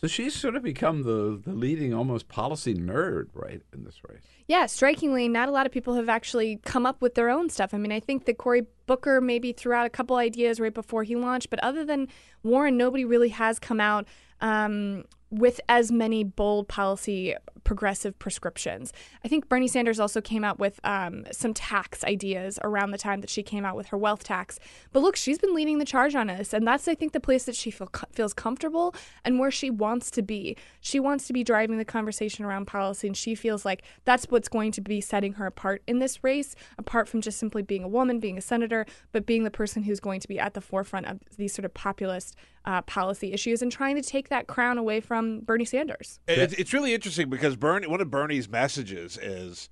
So she's sort of become the, the leading almost policy nerd, right, in this race. Yeah, strikingly, not a lot of people have actually come up with their own stuff. I mean, I think that Cory Booker maybe threw out a couple ideas right before he launched, but other than Warren, nobody really has come out um, with as many bold policy progressive prescriptions. I think Bernie Sanders also came out with um, some tax ideas around the time that she came out with her wealth tax. But look, she's been leading the charge on us, and that's I think the place that she feel, feels comfortable and where she wants to be. She wants to be driving the conversation around policy, and she feels like that's what's going to be setting her apart in this race, apart from just simply being a woman, being a senator, but being the person who's going to be at the forefront of these sort of populist uh, policy issues and trying to take that crown away from Bernie Sanders. It's, it's really interesting because Bernie, one of Bernie's messages is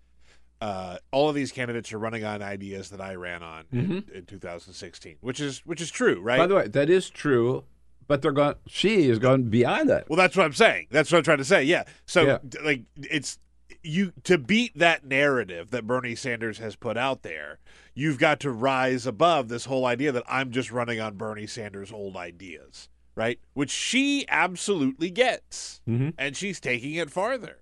uh, all of these candidates are running on ideas that I ran on in, in 2016, which is which is true, right? By the way, that is true, but they're going. She is going beyond that. Well, that's what I'm saying. That's what I'm trying to say. Yeah. So, Yeah. like, it's you to beat that narrative that Bernie Sanders has put out there. You've got to rise above this whole idea that I'm just running on Bernie Sanders' old ideas, right? Which she absolutely gets, Mhm. and she's taking it farther.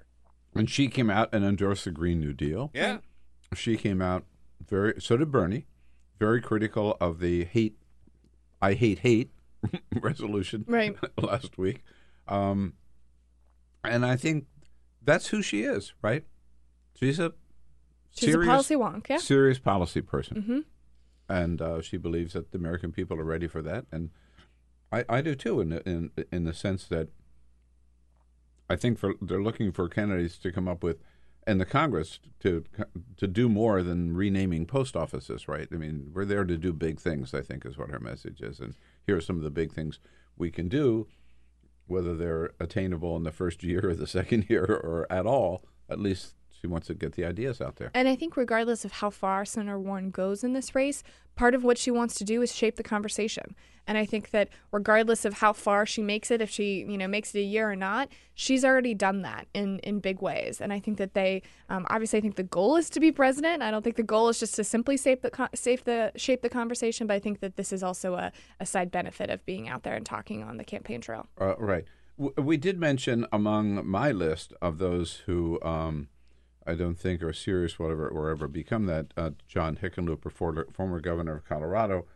And she came out and endorsed the Green New Deal. Yeah. She came out very. So did Bernie. Very critical of the hate. I hate hate resolution Right. last week, um, and I think that's who she is. Right. She's a She's a policy wonk, yeah. serious policy person, Mhm. and uh, she believes that the American people are ready for that, and I, I do too. In the, in in the sense that I think for they're looking for candidates to come up with, and the Congress to to do more than renaming post offices. Right? I mean, we're there to do big things. I think is what her message is, and here are some of the big things we can do, whether they're attainable in the first year or the second year or at all. At least she wants to get the ideas out there. And I think, regardless of how far Senator Warren goes in this race, part of what she wants to do is shape the conversation. And I think that, regardless of how far she makes it, if she you know makes it a year or not, she's already done that in in big ways. And I think that they um, obviously, I think the goal is to be president. I don't think the goal is just to simply shape the shape the shape the conversation. But I think that this is also a, a side benefit of being out there and talking on the campaign trail. Uh, right. We did mention among my list of those who um, I don't think are serious, whatever, or ever become that, uh, John Hickenlooper, former, former governor of Colorado,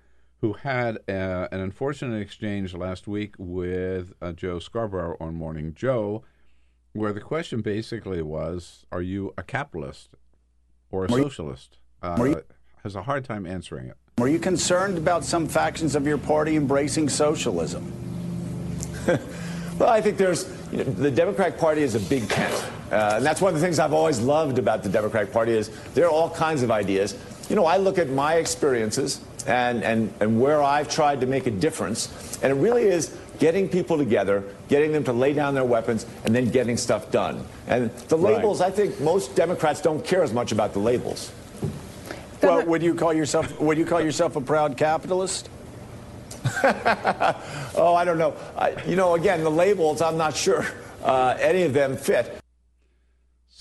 who had uh, an unfortunate exchange last week with uh, Joe Scarborough on Morning Joe, where the question basically was, "Are you a capitalist or a Were socialist?" Uh, you- has a hard time answering it. Are you concerned about some factions of your party embracing socialism? well, I think there's you know, the Democratic Party is a big tent, uh, and that's one of the things I've always loved about the Democratic Party is there are all kinds of ideas. You know, I look at my experiences and and and where I've tried to make a difference, and it really is getting people together, getting them to lay down their weapons, and then getting stuff done. And the Right. labels, I think most Democrats don't care as much about the labels. Well, would you call yourself would you call yourself a proud capitalist? oh, I don't know. I, you know, again, the labels, I'm not sure uh, any of them fit.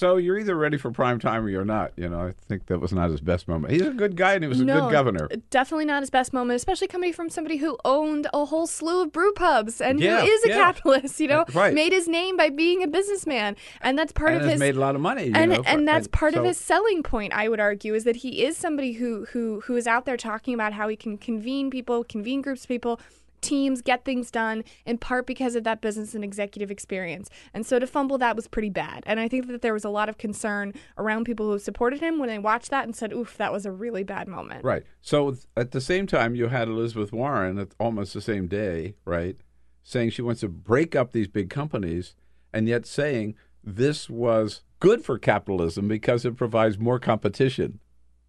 So you're either ready for prime time or you're not. You know, I think that was not his best moment. He's a good guy and he was a no, good governor. Definitely not his best moment, especially coming from somebody who owned a whole slew of brew pubs and Yeah, who is a yeah. capitalist. You know, Uh, right. made his name by being a businessman, and that's part and of his. made a lot of money. You and know, for- and that's part of his selling point. I would argue is that he is somebody who who who is out there talking about how he can convene people, convene groups of people. Teams get things done in part because of that business and executive experience. And so to fumble that was pretty bad. And I think that there was a lot of concern around people who supported him when they watched that and said, oof, that was a really bad moment. Right. So at the same time, you had Elizabeth Warren at almost the same day, right, saying she wants to break up these big companies, and yet saying this was good for capitalism because it provides more competition.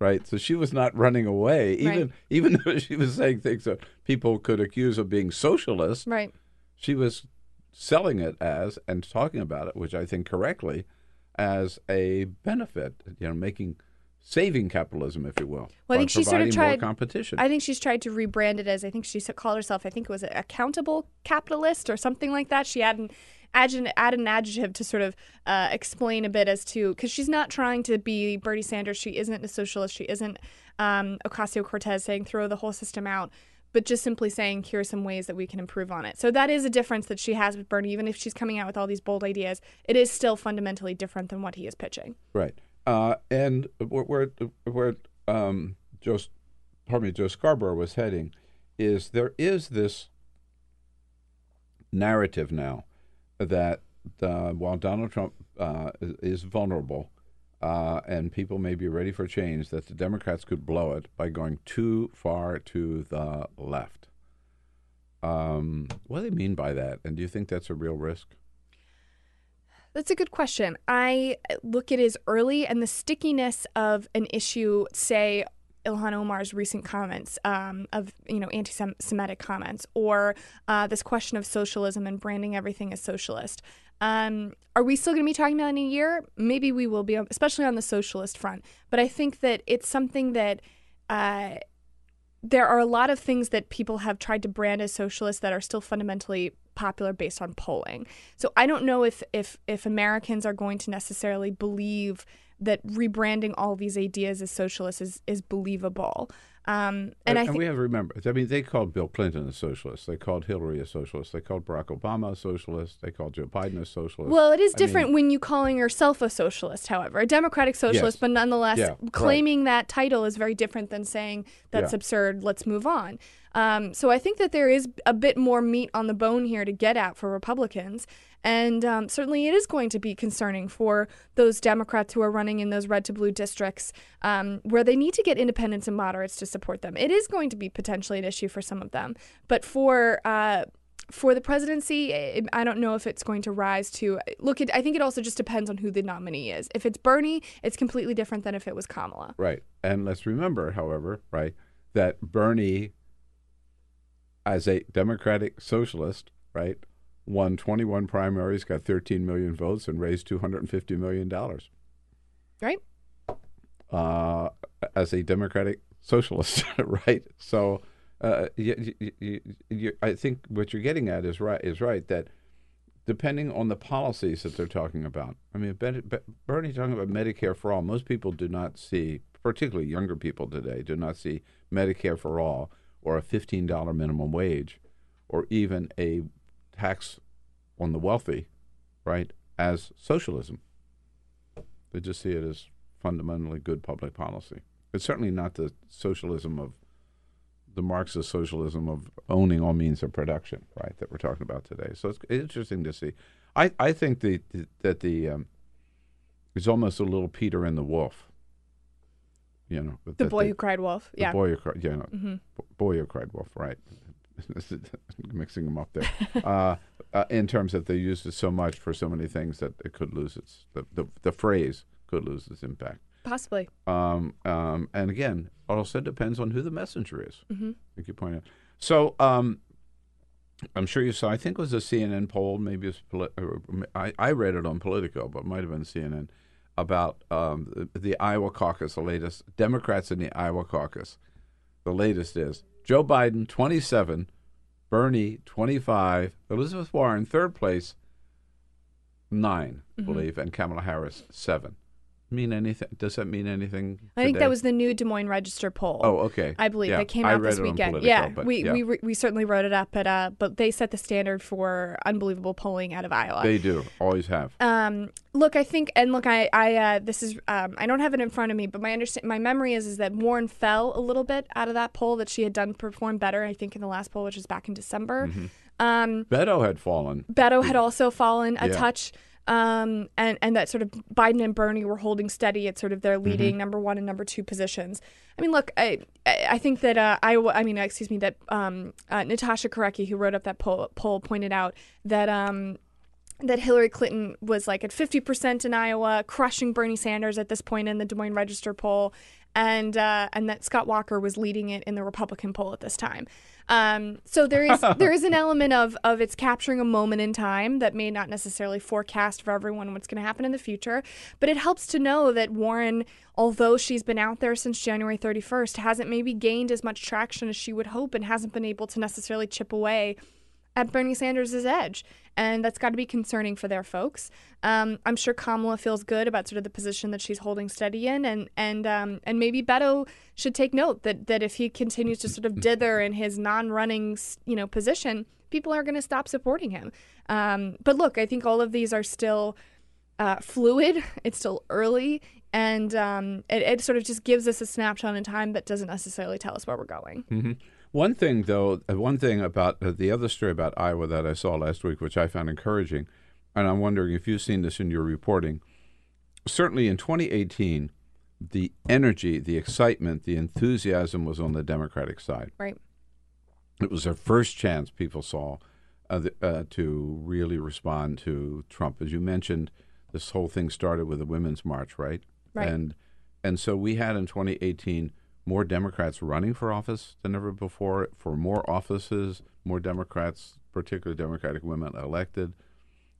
Right. So she was not running away, even Right. even though she was saying things that people could accuse of being socialist. Right. She was selling it as and talking about it, which I think correctly, as a benefit. You know, making saving capitalism, if you will. Well, I think she sort of tried competition. I think she's tried to rebrand it as I think she called herself. I think it was a accountable capitalist or something like that. She had an add add an adjective to sort of uh, explain a bit as to because she's not trying to be Bernie Sanders. She isn't a socialist. She isn't um, Ocasio Cortez saying throw the whole system out. but just simply saying, here are some ways that we can improve on it. So that is a difference that she has with Bernie. Even if she's coming out with all these bold ideas, it is still fundamentally different than what he is pitching. Right. Uh, and where, where, where um, Joe, pardon me, Joe Scarborough was heading is there is this narrative now that uh, while Donald Trump uh, is vulnerable uh, and people may be ready for change, that the Democrats could blow it by going too far to the left. Um, what do they mean by that? And do you think that's a real risk? That's a good question. I look at it as early and the stickiness of an issue, say, Ilhan Omar's recent comments um, of you know anti-Semitic comments, or uh, this question of socialism and branding everything as socialist. Um, are we still going to be talking about in a year? Maybe we will be, especially on the socialist front. But I think that it's something that uh, there are a lot of things that people have tried to brand as socialist that are still fundamentally popular based on polling. So I don't know if if if Americans are going to necessarily believe that rebranding all these ideas as socialist is, is believable. Um, and, and, I and we have to remember. I mean, they called Bill Clinton a socialist. They called Hillary a socialist. They called Barack Obama a socialist. They called Joe Biden a socialist. Well, it is I different mean, when you calling yourself a socialist. However, a democratic socialist, Yes. but nonetheless Yeah, claiming that title is very different than saying that's Yeah. absurd. Let's move on. Um, so I think that there is a bit more meat on the bone here to get at for Republicans. And um, certainly it is going to be concerning for those Democrats who are running in those red to blue districts um, where they need to get independents and moderates to support them. It is going to be potentially an issue for some of them. But for uh, for the presidency, I I don't know if it's going to rise to look. I think it also just depends on who the nominee is. If it's Bernie, it's completely different than if it was Kamala. Right. And let's remember, however, right, that Bernie, as a Democratic socialist, right, won 21 primaries, got 13 million votes, and raised 250 million dollars. Right. Uh, as a Democratic socialist, right? So, uh, you, you, you, you, I think what you're getting at is right. Is right that depending on the policies that they're talking about. I mean, Ben, Be- Bernie talking about Medicare for all. Most people do not see, particularly younger people today, do not see Medicare for all or a fifteen dollar minimum wage, or even a tax on the wealthy, right, as socialism. They just see it as fundamentally good public policy. It's certainly not the socialism of the Marxist socialism of owning all means of production, right, that we're talking about today. So it's interesting to see. I, I think the, that the um, it's almost a little Peter and the Wolf. You know, The boy they- who cried wolf. the Yeah. boy who cried, yeah, no, Mhm. boy who cried wolf, right? Mixing them up there. uh, uh, in terms that they used it so much for so many things that it could lose its the, the, the phrase could lose its impact. Possibly. Um, um, and again, also depends on who the messenger is. Mhm. Like you point out. So um, I'm sure you saw. I think it was a CNN poll. Maybe it's I, I read it on Politico, but it might have been CNN about um, the, the Iowa caucus. The latest Democrats in the Iowa caucus. The latest is Joe Biden 27, Bernie 25, Elizabeth Warren third place 9 I Mhm. believe, and Kamala Harris seven. Mean anything? Does that mean anything? I think that was the new Des Moines Register poll. Oh, okay. I believe Yeah, that came out this weekend. Yeah, we yeah. we re- we certainly wrote it up, but uh, but they set the standard for unbelievable polling out of Iowa. They do always have. Um, look, I think, and look, I, I, uh, this is, um, I don't have it in front of me, but my understand, my memory is, is that Warren fell a little bit out of that poll. That she had done perform better, I think, in the last poll, which was back in December. Mhm. Um, Beto had fallen. Beto had also fallen a Yeah. touch. Um, and, and that sort of Biden and Bernie were holding steady at sort of their leading Mhm. number one and number two positions. I mean, look, I I think that uh, Iowa, I mean, excuse me, that um, uh, Natasha Korecki, who wrote up that poll, poll pointed out that um, that Hillary Clinton was like at 50% in Iowa, crushing Bernie Sanders at this point in the Des Moines Register poll, and uh, and that Scott Walker was leading it in the Republican poll at this time. Um, so there is there is an element of of it's capturing a moment in time that may not necessarily forecast for everyone what's going to happen in the future, but it helps to know that Warren, although she's been out there since January 31st, hasn't maybe gained as much traction as she would hope and hasn't been able to necessarily chip away at Bernie Sanders' edge. And that's got to be concerning for their folks. Um, I'm sure Kamala feels good about sort of the position that she's holding steady in, and and um, and maybe Beto should take note that that if he continues to sort of dither in his non-running, you know, position, people are going to stop supporting him. Um, but look, I think all of these are still uh, fluid. It's still early, and um, it, it, sort of just gives us a snapshot in time that doesn't necessarily tell us where we're going. Mm-hmm. One thing, though, uh, one thing about uh, the other story about Iowa that I saw last week, which I found encouraging, and I'm wondering if you've seen this in your reporting. Certainly in 2018, the energy, the excitement, the enthusiasm was on the Democratic side. Right. It was their first chance people saw uh, the, uh, to really respond to Trump. As you mentioned, this whole thing started with the Women's March, right? Right. And and so we had in 2018 more Democrats running for office than ever before, for more offices, more Democrats, particularly Democratic women, elected.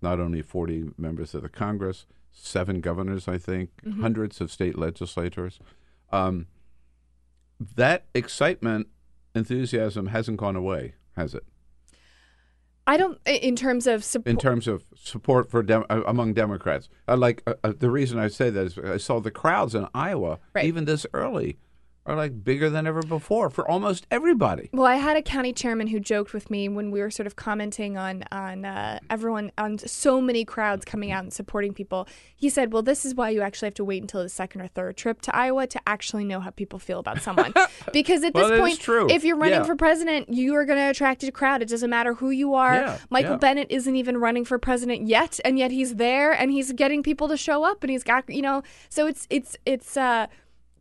Not only 40 members of the Congress, seven governors, I think, mm-hmm. hundreds of state legislators. Um, that excitement, enthusiasm hasn't gone away, has it? I don't. In terms of support, in terms of support for dem- uh, among Democrats, uh, like uh, uh, the reason I say that is I saw the crowds in Iowa right. even this early are like bigger than ever before for almost everybody. Well, I had a county chairman who joked with me when we were sort of commenting on on uh, everyone on so many crowds coming out and supporting people. He said, "Well, this is why you actually have to wait until the second or third trip to Iowa to actually know how people feel about someone, because at well, this point, if you're running yeah. for president, you are going to attract a crowd. It doesn't matter who you are. Yeah, Michael yeah. Bennet isn't even running for president yet, and yet he's there and he's getting people to show up, and he's got you know. So it's it's it's uh,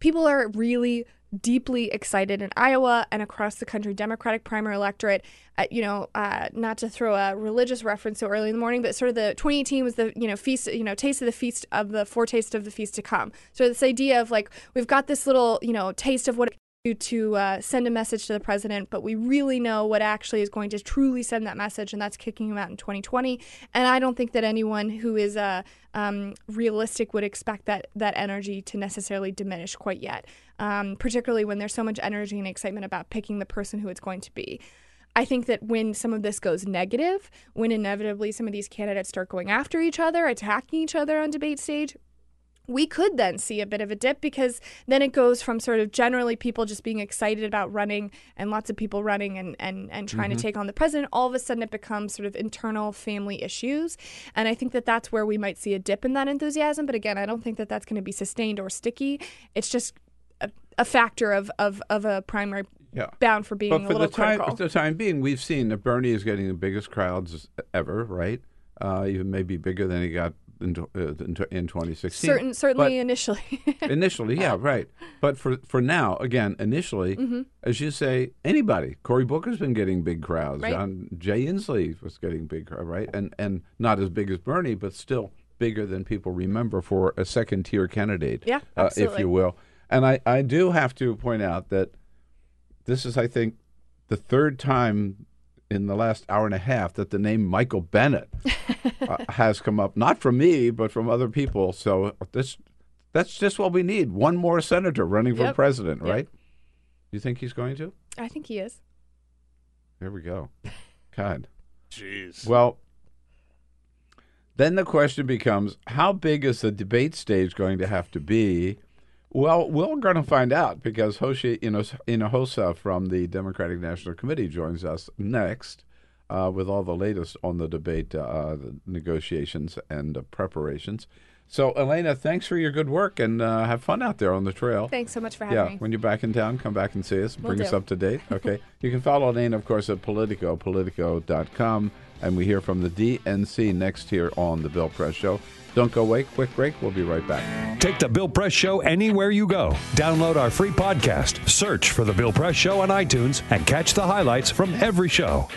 people are really." deeply excited in Iowa and across the country, Democratic primary electorate. Uh, you know, uh, not to throw a religious reference so early in the morning, but sort of the 2018 was the you know feast, you know, taste of the feast of the foretaste of the feast to come. So this idea of like we've got this little you know taste of what to uh, send a message to the president, but we really know what actually is going to truly send that message, and that's kicking him out in 2020. And I don't think that anyone who is uh, um, realistic would expect that that energy to necessarily diminish quite yet, um, particularly when there's so much energy and excitement about picking the person who it's going to be. I think that when some of this goes negative, when inevitably some of these candidates start going after each other, attacking each other on debate stage, we could then see a bit of a dip because then it goes from sort of generally people just being excited about running and lots of people running and, and, and trying Mm-hmm. to take on the president. All of a sudden, it becomes sort of internal family issues. And I think that that's where we might see a dip in that enthusiasm. But again, I don't think that that's going to be sustained or sticky. It's just a, a factor of, of, of a primary Yeah. bound for being But a for little the time, critical. for the time being, we've seen that Bernie is getting the biggest crowds ever, right? Uh, even maybe bigger than he got in, uh, in, in 2016. Certain, certainly initially. But initially, yeah, right. But for for now, again, initially, Mhm. as you say, anybody. Cory Booker's been getting big crowds. Right. John, Jay Inslee was getting big, crowd, right? And and not as big as Bernie, but still bigger than people remember for a second tier candidate. Yeah, uh, if you will. And I I do have to point out that this is, I think, the third time in the last hour and a half that the name Michael Bennet uh, has come up, not from me, but from other people. So this that's just what we need. One more senator running for Yep. president, Yep. right? You think he's going to? I think he is. There we go. God. Jeez. Well, then the question becomes how big is the debate stage going to have to be? Well, we're going to find out because Xochitl Hinojosa from the Democratic National Committee joins us next uh, with all the latest on the debate uh, the negotiations and uh, preparations. So, Elena, thanks for your good work and uh, have fun out there on the trail. Thanks so much for having Yeah, me. when you're back in town, come back and see us. Bring us up to date. Okay. you can follow Elena, of course, at Politico, politico.com. And we hear from the DNC next here on The Bill Press Show. Don't go away. Quick break. We'll be right back. Take the Bill Press Show anywhere you go. Download our free podcast, search for The Bill Press Show on iTunes, and catch the highlights from every show.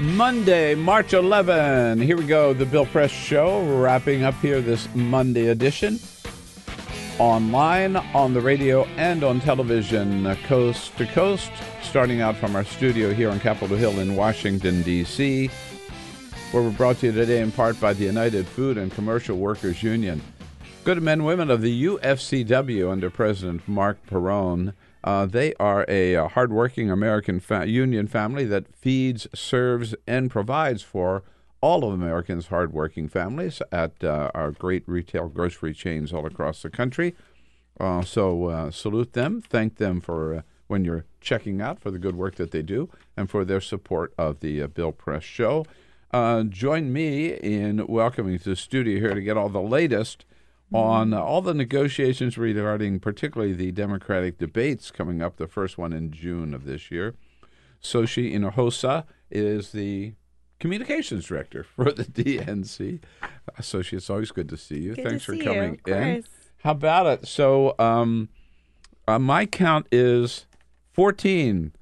Monday, March 11. Here we go. The Bill Press Show wrapping up here this Monday edition. Online, on the radio, and on television, uh, coast to coast. Starting out from our studio here on Capitol Hill in Washington, D.C., where we're brought to you today in part by the United Food and Commercial Workers Union. Good men and women of the UFCW under President Marc Perrone Uh, they are a, uh hardworking American fa- union family that feeds, serves, and provides for all of Americans' hardworking families at uh, our great retail grocery chains all across the country. Uh, so uh, salute them, thank them for uh, when you're checking out for the good work that they do and for their support of the uh, Bill Press Show. Uh, join me in welcoming to the studio here to get all the latest on all the negotiations regarding particularly the Democratic debates coming up, the first one in June of this year. Xochitl Hinojosa is the communications director for the DNC. Xochitl, it's always good to see you. Good to Thanks see for you, coming of in. How about it? So, um, uh, my count is 14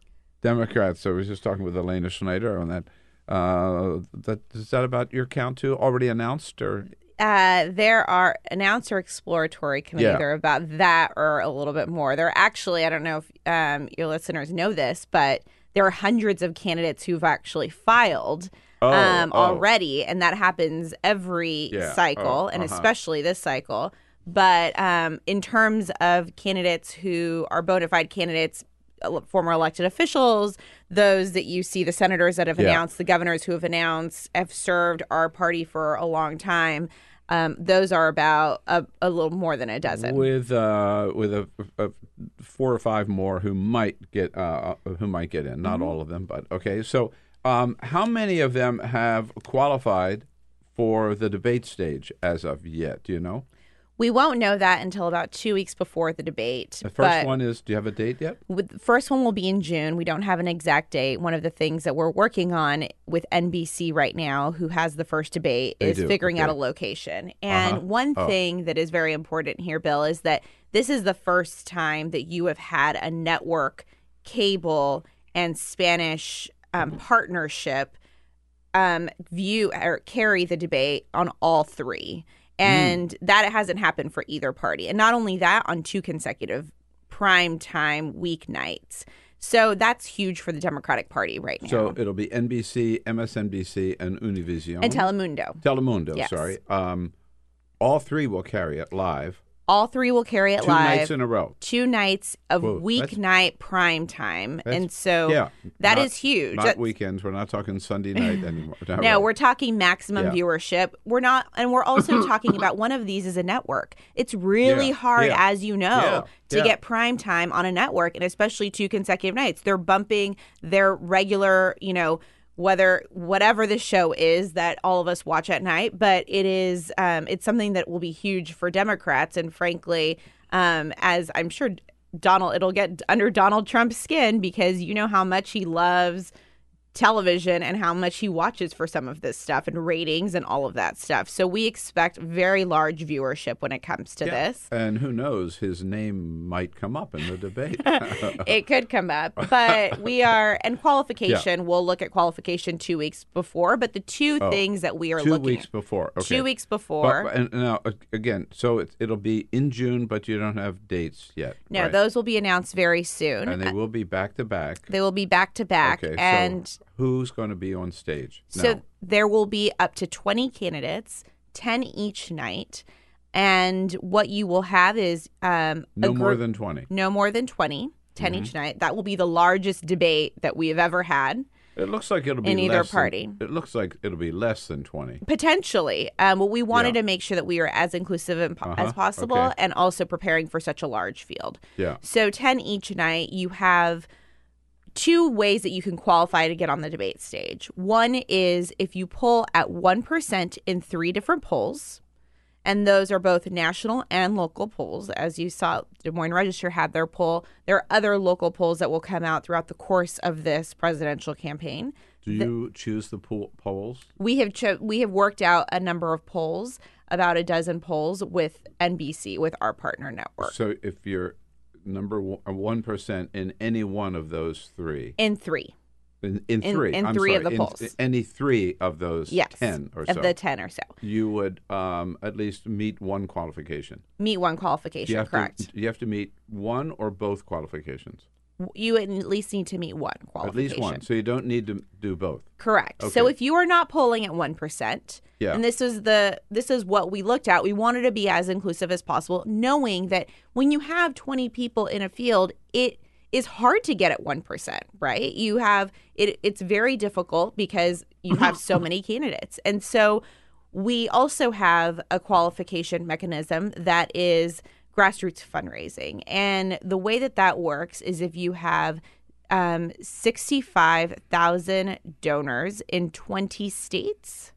Democrats. So I was just talking with Elena Schneider on that. Uh, that is that about your count too? Already announced or Uh, there are announced or exploratory committee. Yeah. They're about that or a little bit more. There are actually, I don't know if um, your listeners know this, but there are hundreds of candidates who've actually filed Oh, um, oh. already, and that happens every Yeah, cycle, oh, and uh-huh. especially this cycle. But um, in terms of candidates who are bona fide candidates, uh, former elected officials, those that you see, the senators that have Yeah. announced, the governors who have announced, have served our party for a long time. Um, those are about a, a little more than a dozen. with uh, with a, a four or five more who might get uh, who might get in. Not Mhm. all of them, but okay. So, um, how many of them have qualified for the debate stage as of yet? Do you know? We won't know that until about two weeks before the debate. The first one is. Do you have a date yet? with the first one will be in June. We don't have an exact date. One of the things that we're working on with NBC right now, who has the first debate, They is do, figuring out a location. And Uh-huh. one Oh. thing that is very important here, Bill, is that this is the first time that you have had a network, cable, and Spanish um, partnership um, view or carry the debate on all three. And that hasn't happened for either party. And not only that, on two consecutive prime time weeknights. So that's huge for the Democratic Party right now. So it'll be NBC, MSNBC, and Univision. And Telemundo. Telemundo, Yes. sorry. Um, all three will carry it live. All three will carry it Two live. nights in a row. Two nights of Whoa, weeknight prime time. And so yeah, that not- is huge. Not That- weekends. We're not talking Sunday night anymore. No, we're talking maximum Yeah. viewership. We're not, and we're also talking about one of these is a network. It's really Yeah, hard, as you know, to get prime time on a network, and especially two consecutive nights. They're bumping their regular, you know, whether whatever the show is that all of us watch at night, but it is, um, it's something that will be huge for Democrats, and frankly, um, as I'm sure Donald, it'll get under Donald Trump's skin because you know how much he loves television and how much he watches for some of this stuff and ratings and all of that stuff. So we expect very large viewership when it comes to this. And who knows, his name might come up in the debate. it could come up, but we are and qualification. We'll look at qualification two weeks before. But the two Oh, things that we are two looking weeks at, before. Okay. two weeks before. But, and now uh, again, so it, it'll be in June, but you don't have dates yet. no, right? those will be announced very soon. and they will be back to back. They will be back to back, Okay, and so who's going to be on stage? So now? there will be up to 20 candidates, 10 each night. And what you will have is um, No more than 20. No more than 20, 10 Mhm. each night. That will be the largest debate that we have ever had. It looks like it'll be in either less than- party. it looks like it'll be less than twenty. Potentially. Um, but we wanted Yeah. to make sure that we are as inclusive and po- Uh-huh, as possible okay. and also preparing for such a large field. Yeah. So 10 each night, you have two ways that you can qualify to get on the debate stage. One is if you pull at 1% in three different polls, and those are both national and local polls. As you saw, Des Moines Register had their poll. There are other local polls that will come out throughout the course of this presidential campaign. Do you choose the pool, polls? We have cho- we have worked out a number of polls, about a dozen polls with NBC, with our partner network. So if you're number one percent in any one of those three, In three. in, in In- three, in I'm three of sorry, the in polls. any three of those Yes, ten or of so, Of the 10 or so. you would um, at least meet one qualification. Meet one qualification, you correct. To, you have to meet one or both qualifications. You at least need to meet one qualification. At least one. So you don't need to do both. Correct. So if you are not polling at one percent, Yeah. and this is the this is what we looked at. We wanted to be as inclusive as possible, knowing that when you have twenty people in a field, it is hard to get at 1%, right? You have it it's very difficult because you have so many candidates. And so we also have a qualification mechanism that is grassroots fundraising. And the way that that works is if you have um, 65,000 donors in 20 states,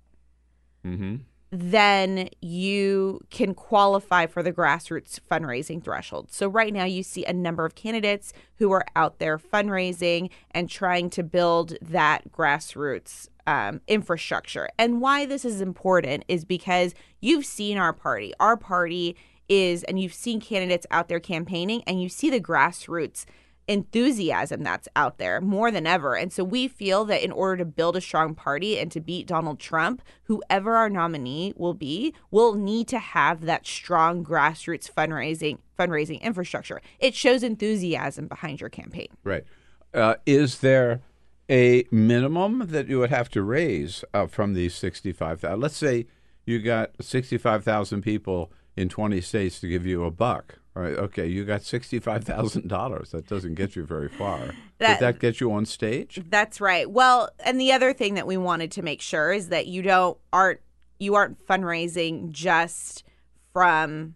Mm-hmm. then you can qualify for the grassroots fundraising threshold. So, right now, you see a number of candidates who are out there fundraising and trying to build that grassroots um, infrastructure. And why this is important is because you've seen our party. Our party is, and you've seen candidates out there campaigning, and you see the grassroots enthusiasm that's out there more than ever. And so we feel that in order to build a strong party and to beat Donald Trump, whoever our nominee will be, will need to have that strong grassroots fundraising fundraising infrastructure. It shows enthusiasm behind your campaign. Right. Uh, is there a minimum that you would have to raise uh, from these 65,000? Let's say you got 65,000 people in 20 states to give you a buck. All right. Okay. You got $65,000. That doesn't get you very far. That- Did that get you on stage? That's right. Well, and the other thing that we wanted to make sure is that you don't aren't you aren't fundraising just from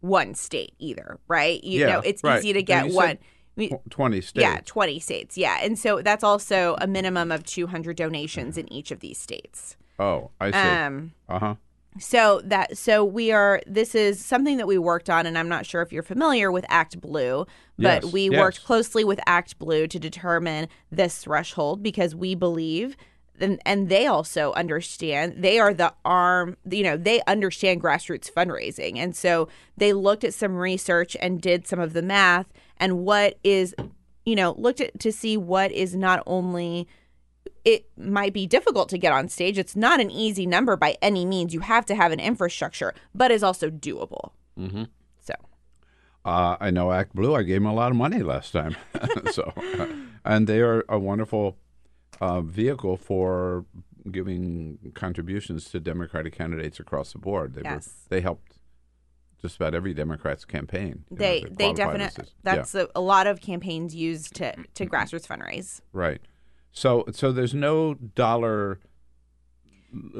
one state either, right? You Yeah, know, it's right. easy to get one. 20 states. Yeah, 20 states. Yeah. And so that's also a minimum of 200 donations in each of these states. Oh, I see. Um, uh huh. So that so we are this is something that we worked on and I'm not sure if you're familiar with Act Blue, but Yes, we yes. worked closely with Act Blue to determine this threshold because we believe and, and they also understand they are the arm you know they understand grassroots fundraising and so they looked at some research and did some of the math and what is you know looked at to see what is not only it might be difficult to get on stage. It's not an easy number by any means. You have to have an infrastructure, but is also doable. Mm-hmm. So. Uh, I know Act Blue. I gave them a lot of money last time, so uh, and they are a wonderful uh, vehicle for giving contributions to Democratic candidates across the board. They Yes. were they helped just about every Democrat's campaign. you know, They they definitely that's a, a lot of campaigns use to to grassroots fundraise. right. So so there's no dollar.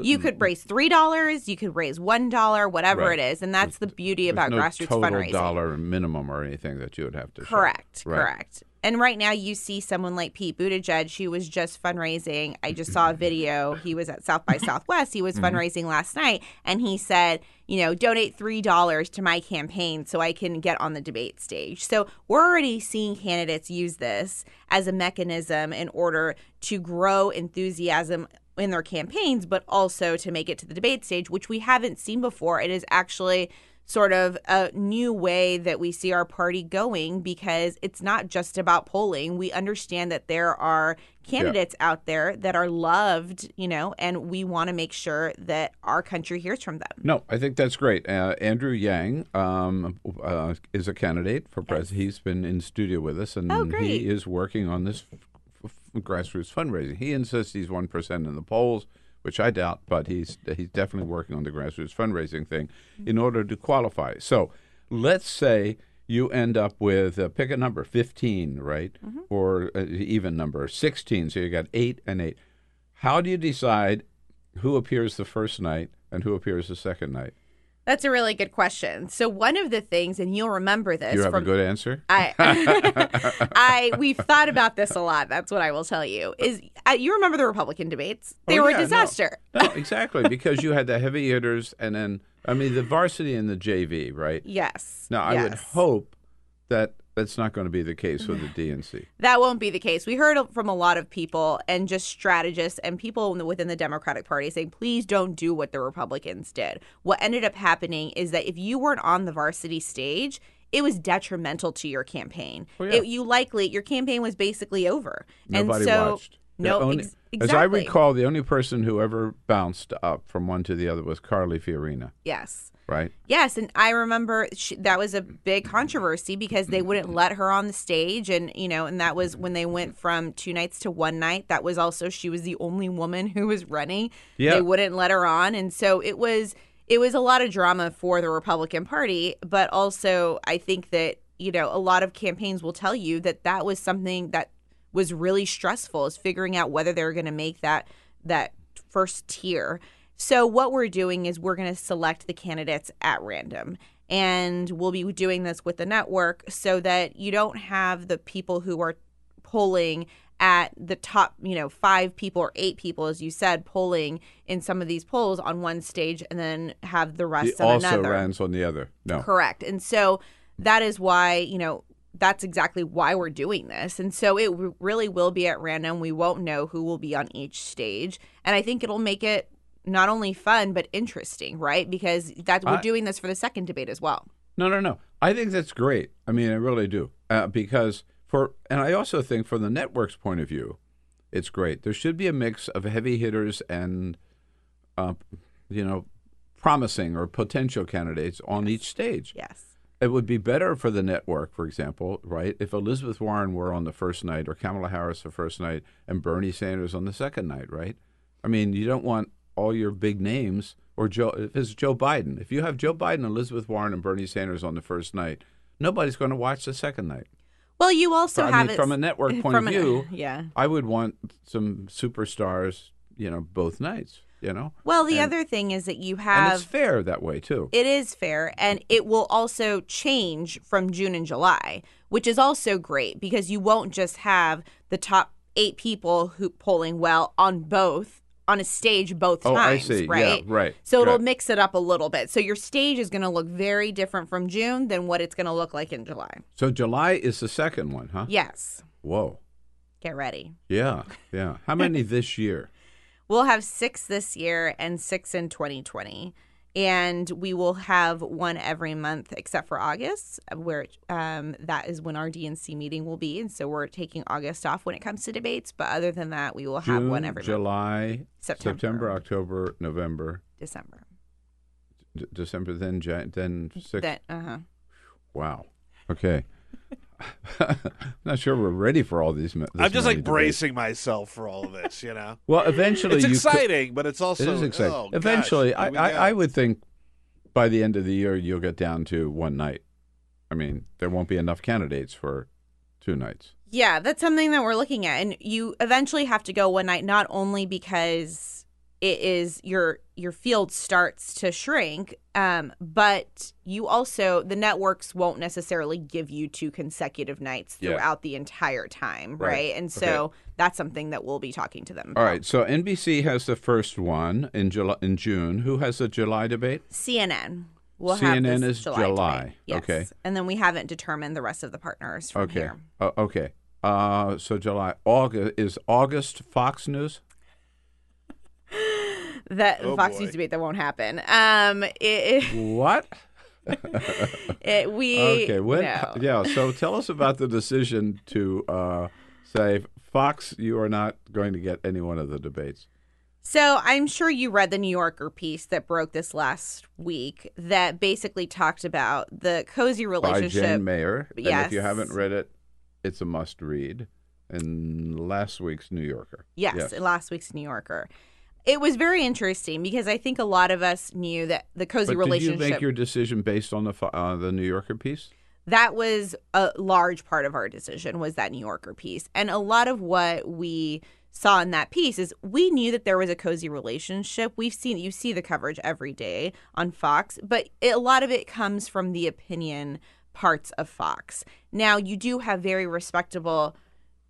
You mm, could raise three dollars, you could raise one dollar, whatever Right. it is, and that's the beauty about there's no grassroots total fundraising. dollar minimum or anything that you would have to. Correct, Right. correct. And right now, you see someone like Pete Buttigieg, who was just fundraising. I just saw a video. He was at South by Southwest. He was Mhm. fundraising last night, and he said, you know, donate three dollars to my campaign so I can get on the debate stage. So we're already seeing candidates use this as a mechanism in order to grow enthusiasm in their campaigns, but also to make it to the debate stage, which we haven't seen before. It is actually sort of a new way that we see our party going because it's not just about polling. We understand that there are candidates out there that are loved, you know, and we want to make sure that our country hears from them. No, I think that's great. Uh, Andrew Yang um, uh, is a candidate for president. He's been in studio with us, and Oh, he is working on this f- f- grassroots fundraising. He insists he's one percent in the polls, which I doubt, but he's he's definitely working on the grassroots fundraising thing in order to qualify. So, let's say you end up with uh, pick a number, fifteen, right, or uh, even number sixteen. So you got eight and eight. How do you decide who appears the first night and who appears the second night? That's a really good question. So one of the things, and you'll remember this you have from a good answer? I, I, we've thought about this a lot. That's what I will tell you. Is uh, you remember the Republican debates? They Oh, were yeah, a disaster. No, exactly, because you had the heavy hitters, and then I mean the varsity and the JV, right? Yes. Now I would hope that that's not going to be the case with the DNC. That won't be the case. We heard from a lot of people and just strategists and people within the Democratic Party saying, please don't do what the Republicans did. What ended up happening is that if you weren't on the varsity stage, it was detrimental to your campaign. Oh, yeah. It- you likely, your campaign was basically over. Nobody and so, watched. No, only- ex- As I recall, the only person who ever bounced up from one to the other was Carly Fiorina, Yes. right? Yes, and I remember she, that was a big controversy because they wouldn't let her on the stage, and you know, and that was when they went from two nights to one night. That was also she was the only woman who was running. Yeah. They wouldn't let her on, and so it was it was a lot of drama for the Republican Party, but also I think that you know, a lot of campaigns will tell you that that was something that was really stressful is figuring out whether they're going to make that that first tier. So what we're doing is we're going to select the candidates at random and we'll be doing this with the network so that you don't have the people who are polling at the top, you know, five people or eight people, as you said, polling in some of these polls on one stage and then have the rest on also another. rans on the other. No. Correct. And so that is why, you know, that's exactly why we're doing this. And so it w- really will be at random. We won't know who will be on each stage. And I think it'll make it not only fun, but interesting, right? Because that we're I- doing this for the second debate as well. No, no, no. I think that's great. I mean, I really do. Uh, because for, and I also think from the network's point of view, it's great. There should be a mix of heavy hitters and, uh, you know, promising or potential candidates on each stage. Yes. It would be better for the network, for example, right? If Elizabeth Warren were on the first night or Kamala Harris the first night and Bernie Sanders on the second night, right? I mean, you don't want all your big names or Joe. If it's Joe Biden, if you have Joe Biden, Elizabeth Warren, and Bernie Sanders on the first night, nobody's going to watch the second night. Well, you also I have mean, it from a network point of an- view, yeah. I would want some superstars, you know, both nights. You know, Well, the And- other thing is that you and have it's fair that way too. It is fair, and it will also change from June and July, which is also great because you won't just have the top eight people who polling well on both on a stage both Oh, I times, see. Yeah, right? right. So it'll mix it up a little bit. So your stage is going to look very different from June than what it's going to look like in July. So July is the second one, huh? Yes, Whoa. get ready. Yeah, yeah. How many this year? We'll have six this year and six in 2020. And we will have one every month except for August, where um, that is when our DNC meeting will be. And so we're taking August off when it comes to debates. But other than that, we will have June, one every month. July, September. October, November, December. D- December, then Jan- then six. That, uh-huh. Wow. Okay. I'm not sure we're ready for all these. this I'm just like debates. bracing myself for all of this, you know. Well, eventually it's you could- exciting, but it's also it is exciting. oh, gosh, eventually, here I, we I, go. I would think by the end of the year you'll get down to one night. I mean, there won't be enough candidates for two nights. Yeah, that's something that we're looking at. And you eventually have to go one night, not only because it is your your field starts to shrink, um, but you also the networks won't necessarily give you two consecutive nights Yeah. throughout the entire time, right? Right. And so Okay. that's something that we'll be talking to them All about. right. So NBC has the first one in July in June. Who has the July debate? CNN We'll have CNN is July. July. Yes. Okay. And then we haven't determined the rest of the partners from Okay. here. Uh, okay. Uh, so July, August is August Fox News. That Oh, Fox boy. News debate that won't happen. Um, it, What? it, we okay. When, no. Yeah. So tell us about the decision to uh, say Fox, you are not going to get any one of the debates. So I'm sure you read the New Yorker piece that broke this last week that basically talked about the cozy relationship. By relationship. Jane Mayer. And if you haven't read it, it's a must read. In last week's New Yorker. Yes, in last week's New Yorker. It was very interesting because I think a lot of us knew that the cozy But relationship did you make your decision based on the uh, the New Yorker piece? that was a large part of our decision was that New Yorker piece. And a lot of what we saw in that piece is we knew that there was a cozy relationship. We've seen you see the coverage every day on Fox, but it, a lot of it comes from the opinion parts of Fox. Now, you do have very respectable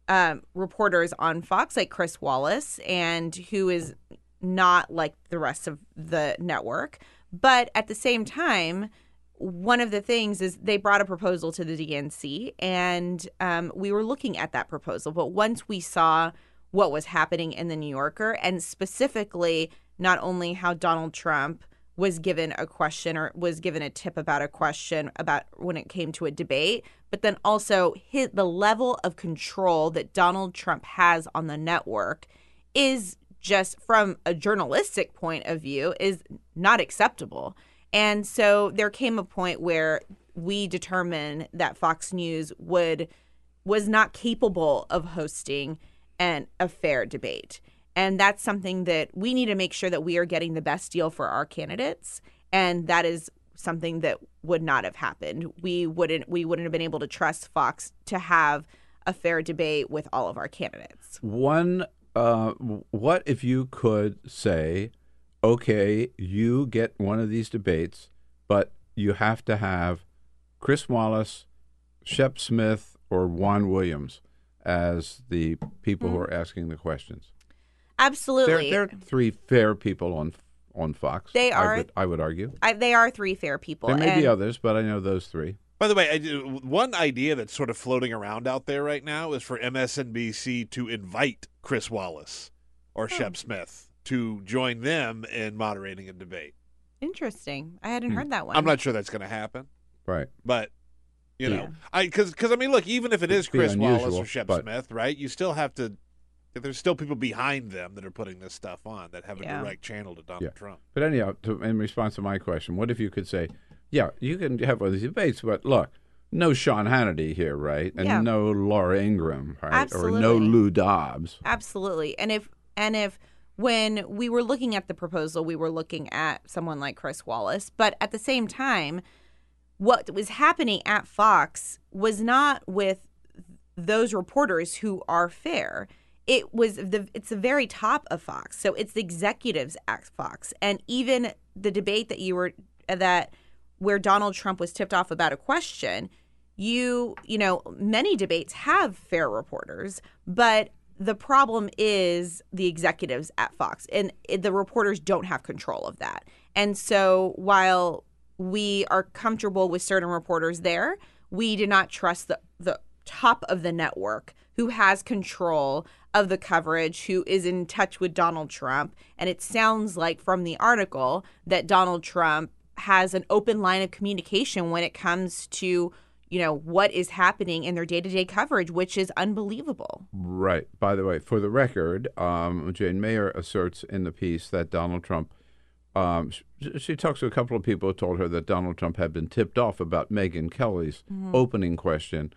um, reporters on Fox, like Chris Wallace, and who is not like the rest of the network. But at the same time, one of the things is they brought a proposal to the DNC, and um, we were looking at that proposal. But once we saw what was happening in the New Yorker, and specifically not only how Donald Trump was given a question or was given a tip about a question about when it came to a debate, but then also hit the level of control that Donald Trump has on the network is just from a journalistic point of view is not acceptable. And so there came a point where we determined that Fox News would was not capable of hosting an a fair debate. And that's something that we need to make sure that we are getting the best deal for our candidates. And that is something that would not have happened. We wouldn't we wouldn't have been able to trust Fox to have a fair debate with all of our candidates. One, uh, what if you could say, okay, you get one of these debates, but you have to have Chris Wallace, Shep Smith, or Juan Williams as the people who are asking the questions. Absolutely. They're, they're three fair people on on Fox. They I are- would, I would argue. I, they are three fair people. There may and be others, but I know those three. By the way, I one idea that's sort of floating around out there right now is for MSNBC to invite Chris Wallace or Shep Smith to join them in moderating a debate. Interesting. I hadn't Hmm. heard that one. I'm not sure that's going to happen, Right. but you Yeah. know, I because because I mean, look, even if it is It'd be Chris Wallace or Shep but- Smith, right? You still have to. There's still people behind them that are putting this stuff on that have a Yeah. direct channel to Donald Yeah. Trump. But anyhow, to, in response to my question, what if you could say, yeah, you can have one of these debates, but look, no Sean Hannity here, right? And Yeah. no Laura Ingraham, right? Or no Lou Dobbs. Absolutely. And if and if when we were looking at the proposal, we were looking at someone like Chris Wallace, but at the same time, what was happening at Fox was not with those reporters who are fair. It was the it's the very top of Fox. So it's the executives at Fox. And even the debate that you were that where Donald Trump was tipped off about a question, you you know many debates have fair reporters but the problem is the executives at fox and the reporters don't have control of that and so while we are comfortable with certain reporters there we do not trust the the top of the network who has control of the coverage who is in touch with Donald Trump and it sounds like from the article that Donald Trump has an open line of communication when it comes to you know what is happening in their day-to-day coverage which is unbelievable Right. By the way, for the record, um, Jane Mayer asserts in the piece that Donald Trump. Um, sh- she talks to a couple of people who told her that Donald Trump had been tipped off about Megyn Kelly's Mhm. opening question,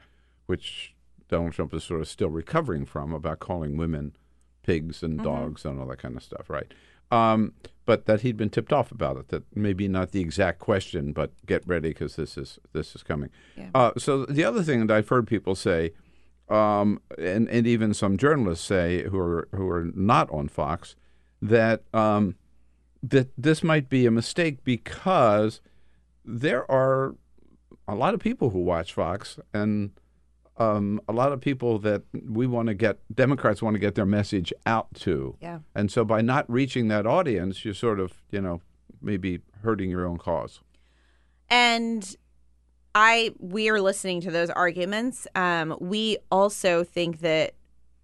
which Donald Trump is sort of still recovering from about calling women pigs and Mhm. dogs and all that kind of stuff, right? Um, but that he'd been tipped off about it. That maybe not the exact question, but get ready because this is this is coming. Yeah. Uh, so the other thing that I've heard people say, um, and and even some journalists say who are who are not on Fox, that um, that this might be a mistake because there are a lot of people who watch Fox and um, a lot of people that we want to get Democrats want to get their message out to. Yeah. And so by not reaching that audience, you're sort of you know maybe hurting your own cause. and i we are listening to those arguments um, we also think that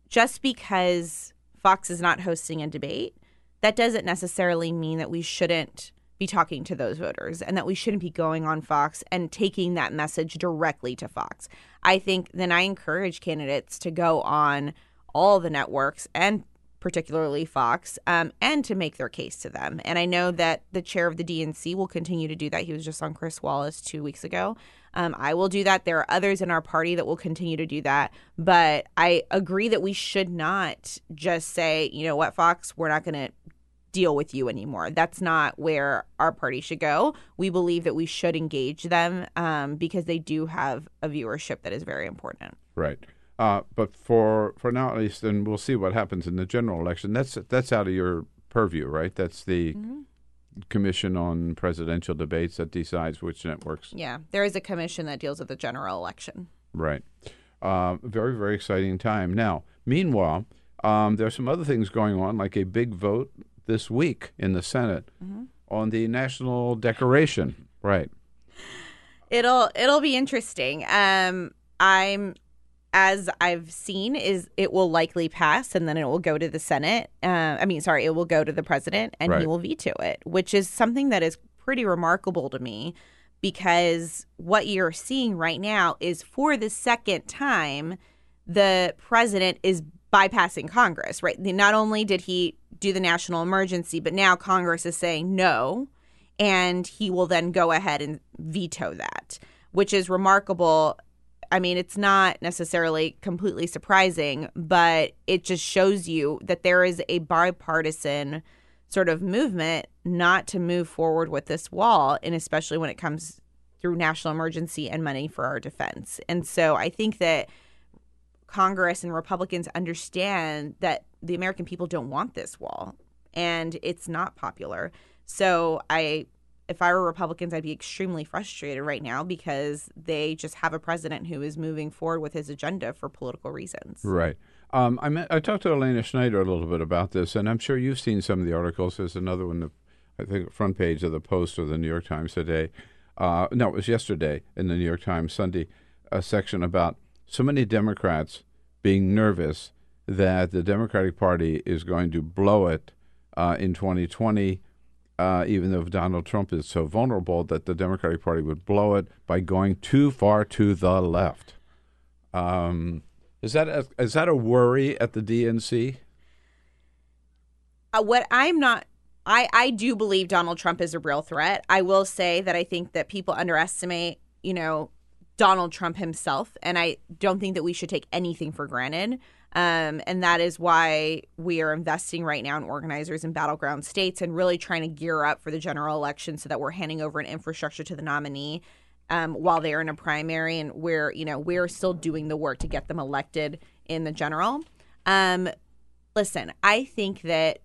just because fox is not hosting a debate that doesn't necessarily mean that we shouldn't be talking to those voters and that we shouldn't be going on fox and taking that message directly to fox i think then i encourage candidates to go on all the networks and particularly Fox, um, and to make their case to them. And I know that the chair of the DNC will continue to do that. He was just on Chris Wallace two weeks ago. Um, I will do that. There are others in our party that will continue to do that. But I agree that we should not just say, you know what, Fox, we're not going to deal with you anymore. That's not where our party should go. We believe that we should engage them um, because they do have a viewership that is very important. Right. Uh, but for for now at least, and we'll see what happens in the general election. That's that's out of your purview, right? That's the Mm-hmm. commission on presidential debates that decides which networks. Yeah, there is a commission that deals with the general election. Right. Uh, very very exciting time. Now, meanwhile, um, there are some other things going on, like a big vote this week in the Senate Mhm. on the national decoration. Right. It'll it'll be interesting. Um, I'm as I've seen is it will likely pass and then it will go to the Senate. Uh, I mean, sorry, it will go to the president and he will veto it, which is something that is pretty remarkable to me because what you're seeing right now is for the second time the president is bypassing Congress, right? Not only did he do the national emergency, but now Congress is saying no, and he will then go ahead and veto that, which is remarkable. I mean, it's not necessarily completely surprising, but it just shows you that there is a bipartisan sort of movement not to move forward with this wall, and especially when it comes through national emergency and money for our defense. And so I think that Congress and Republicans understand that the American people don't want this wall and it's not popular. So I if I were Republicans, I'd be extremely frustrated right now because they just have a president who is moving forward with his agenda for political reasons. Right. Um, I, met, I talked to Elena Schneider a little bit about this, and I'm sure you've seen some of the articles. There's another one, I think, front page of the Post or the New York Times today. Uh, no, it was yesterday in the New York Times Sunday, a section about so many Democrats being nervous that the Democratic Party is going to blow it uh, in 2020 uh, even though Donald Trump is so vulnerable, that the Democratic Party would blow it by going too far to the left. Um, is that a, is that a worry at the DNC? Uh, what I'm not, I I do believe Donald Trump is a real threat. I will say that I think that people underestimate, you know, Donald Trump himself, and I don't think that we should take anything for granted. Um, and that is why we are investing right now in organizers in battleground states and really trying to gear up for the general election so that we're handing over an infrastructure to the nominee um, while they're in a primary and we're, you know, we're still doing the work to get them elected in the general. Um, listen, I think that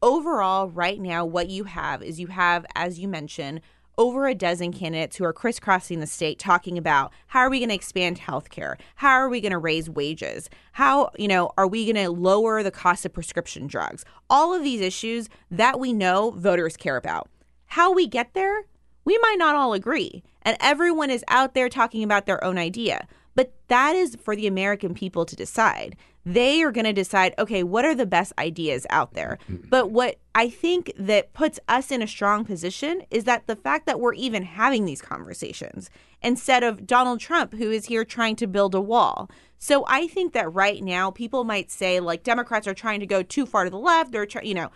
overall, right now, what you have is you have, as you mentioned, over a dozen candidates who are crisscrossing the state talking about how are we going to expand healthcare? How are we going to raise wages? How, you know, are we going to lower the cost of prescription drugs? All of these issues that we know voters care about. How we get there, we might not all agree. And everyone is out there talking about their own idea. But that is for the American people to decide they are going to decide okay what are the best ideas out there mm-hmm. but what i think that puts us in a strong position is that the fact that we're even having these conversations instead of donald trump who is here trying to build a wall so i think that right now people might say like democrats are trying to go too far to the left they're trying you know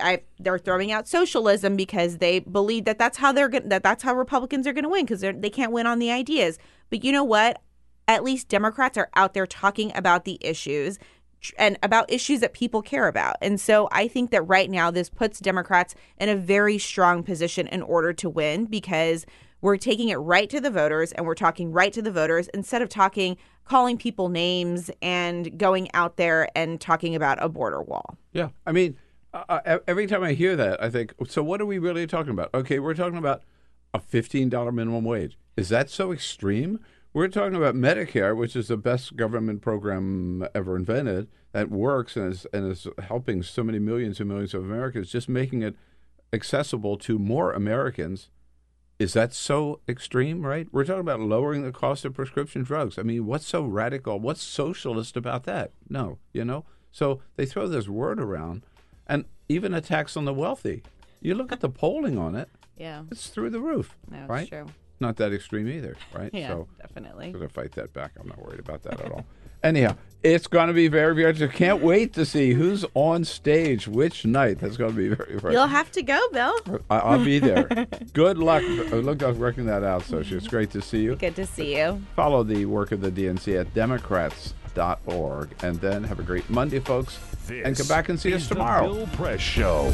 I, they're throwing out socialism because they believe that that's how they're going that that's how Republicans are going to win because they can't win on the ideas. But you know what? At least Democrats are out there talking about the issues and about issues that people care about. And so I think that right now this puts Democrats in a very strong position in order to win because we're taking it right to the voters and we're talking right to the voters instead of talking calling people names and going out there and talking about a border wall. Yeah. I mean, uh, every time I hear that, I think, so what are we really talking about? Okay, we're talking about a $15 minimum wage. Is that so extreme? We're talking about Medicare, which is the best government program ever invented that works and is, and is helping so many millions and millions of Americans, just making it accessible to more Americans. Is that so extreme, right? We're talking about lowering the cost of prescription drugs. I mean, what's so radical? What's socialist about that? No, you know? So they throw this word around and even a tax on the wealthy. You look at the polling on it. Yeah. It's through the roof. No, right? true not that extreme either, right? yeah, so definitely. I'm going to fight that back. I'm not worried about that at all. Anyhow, it's going to be very, very interesting. Can't wait to see who's on stage which night. That's going to be very, very. You'll have to go, Bill. I- will be there. Good luck. Uh, look I'm working that out, Xochitl. It's great to see you. Good to see you. Follow the work of the DNC at Democrats.org. And then have a great Monday, folks. This and come back and see us tomorrow. Bill Press Show.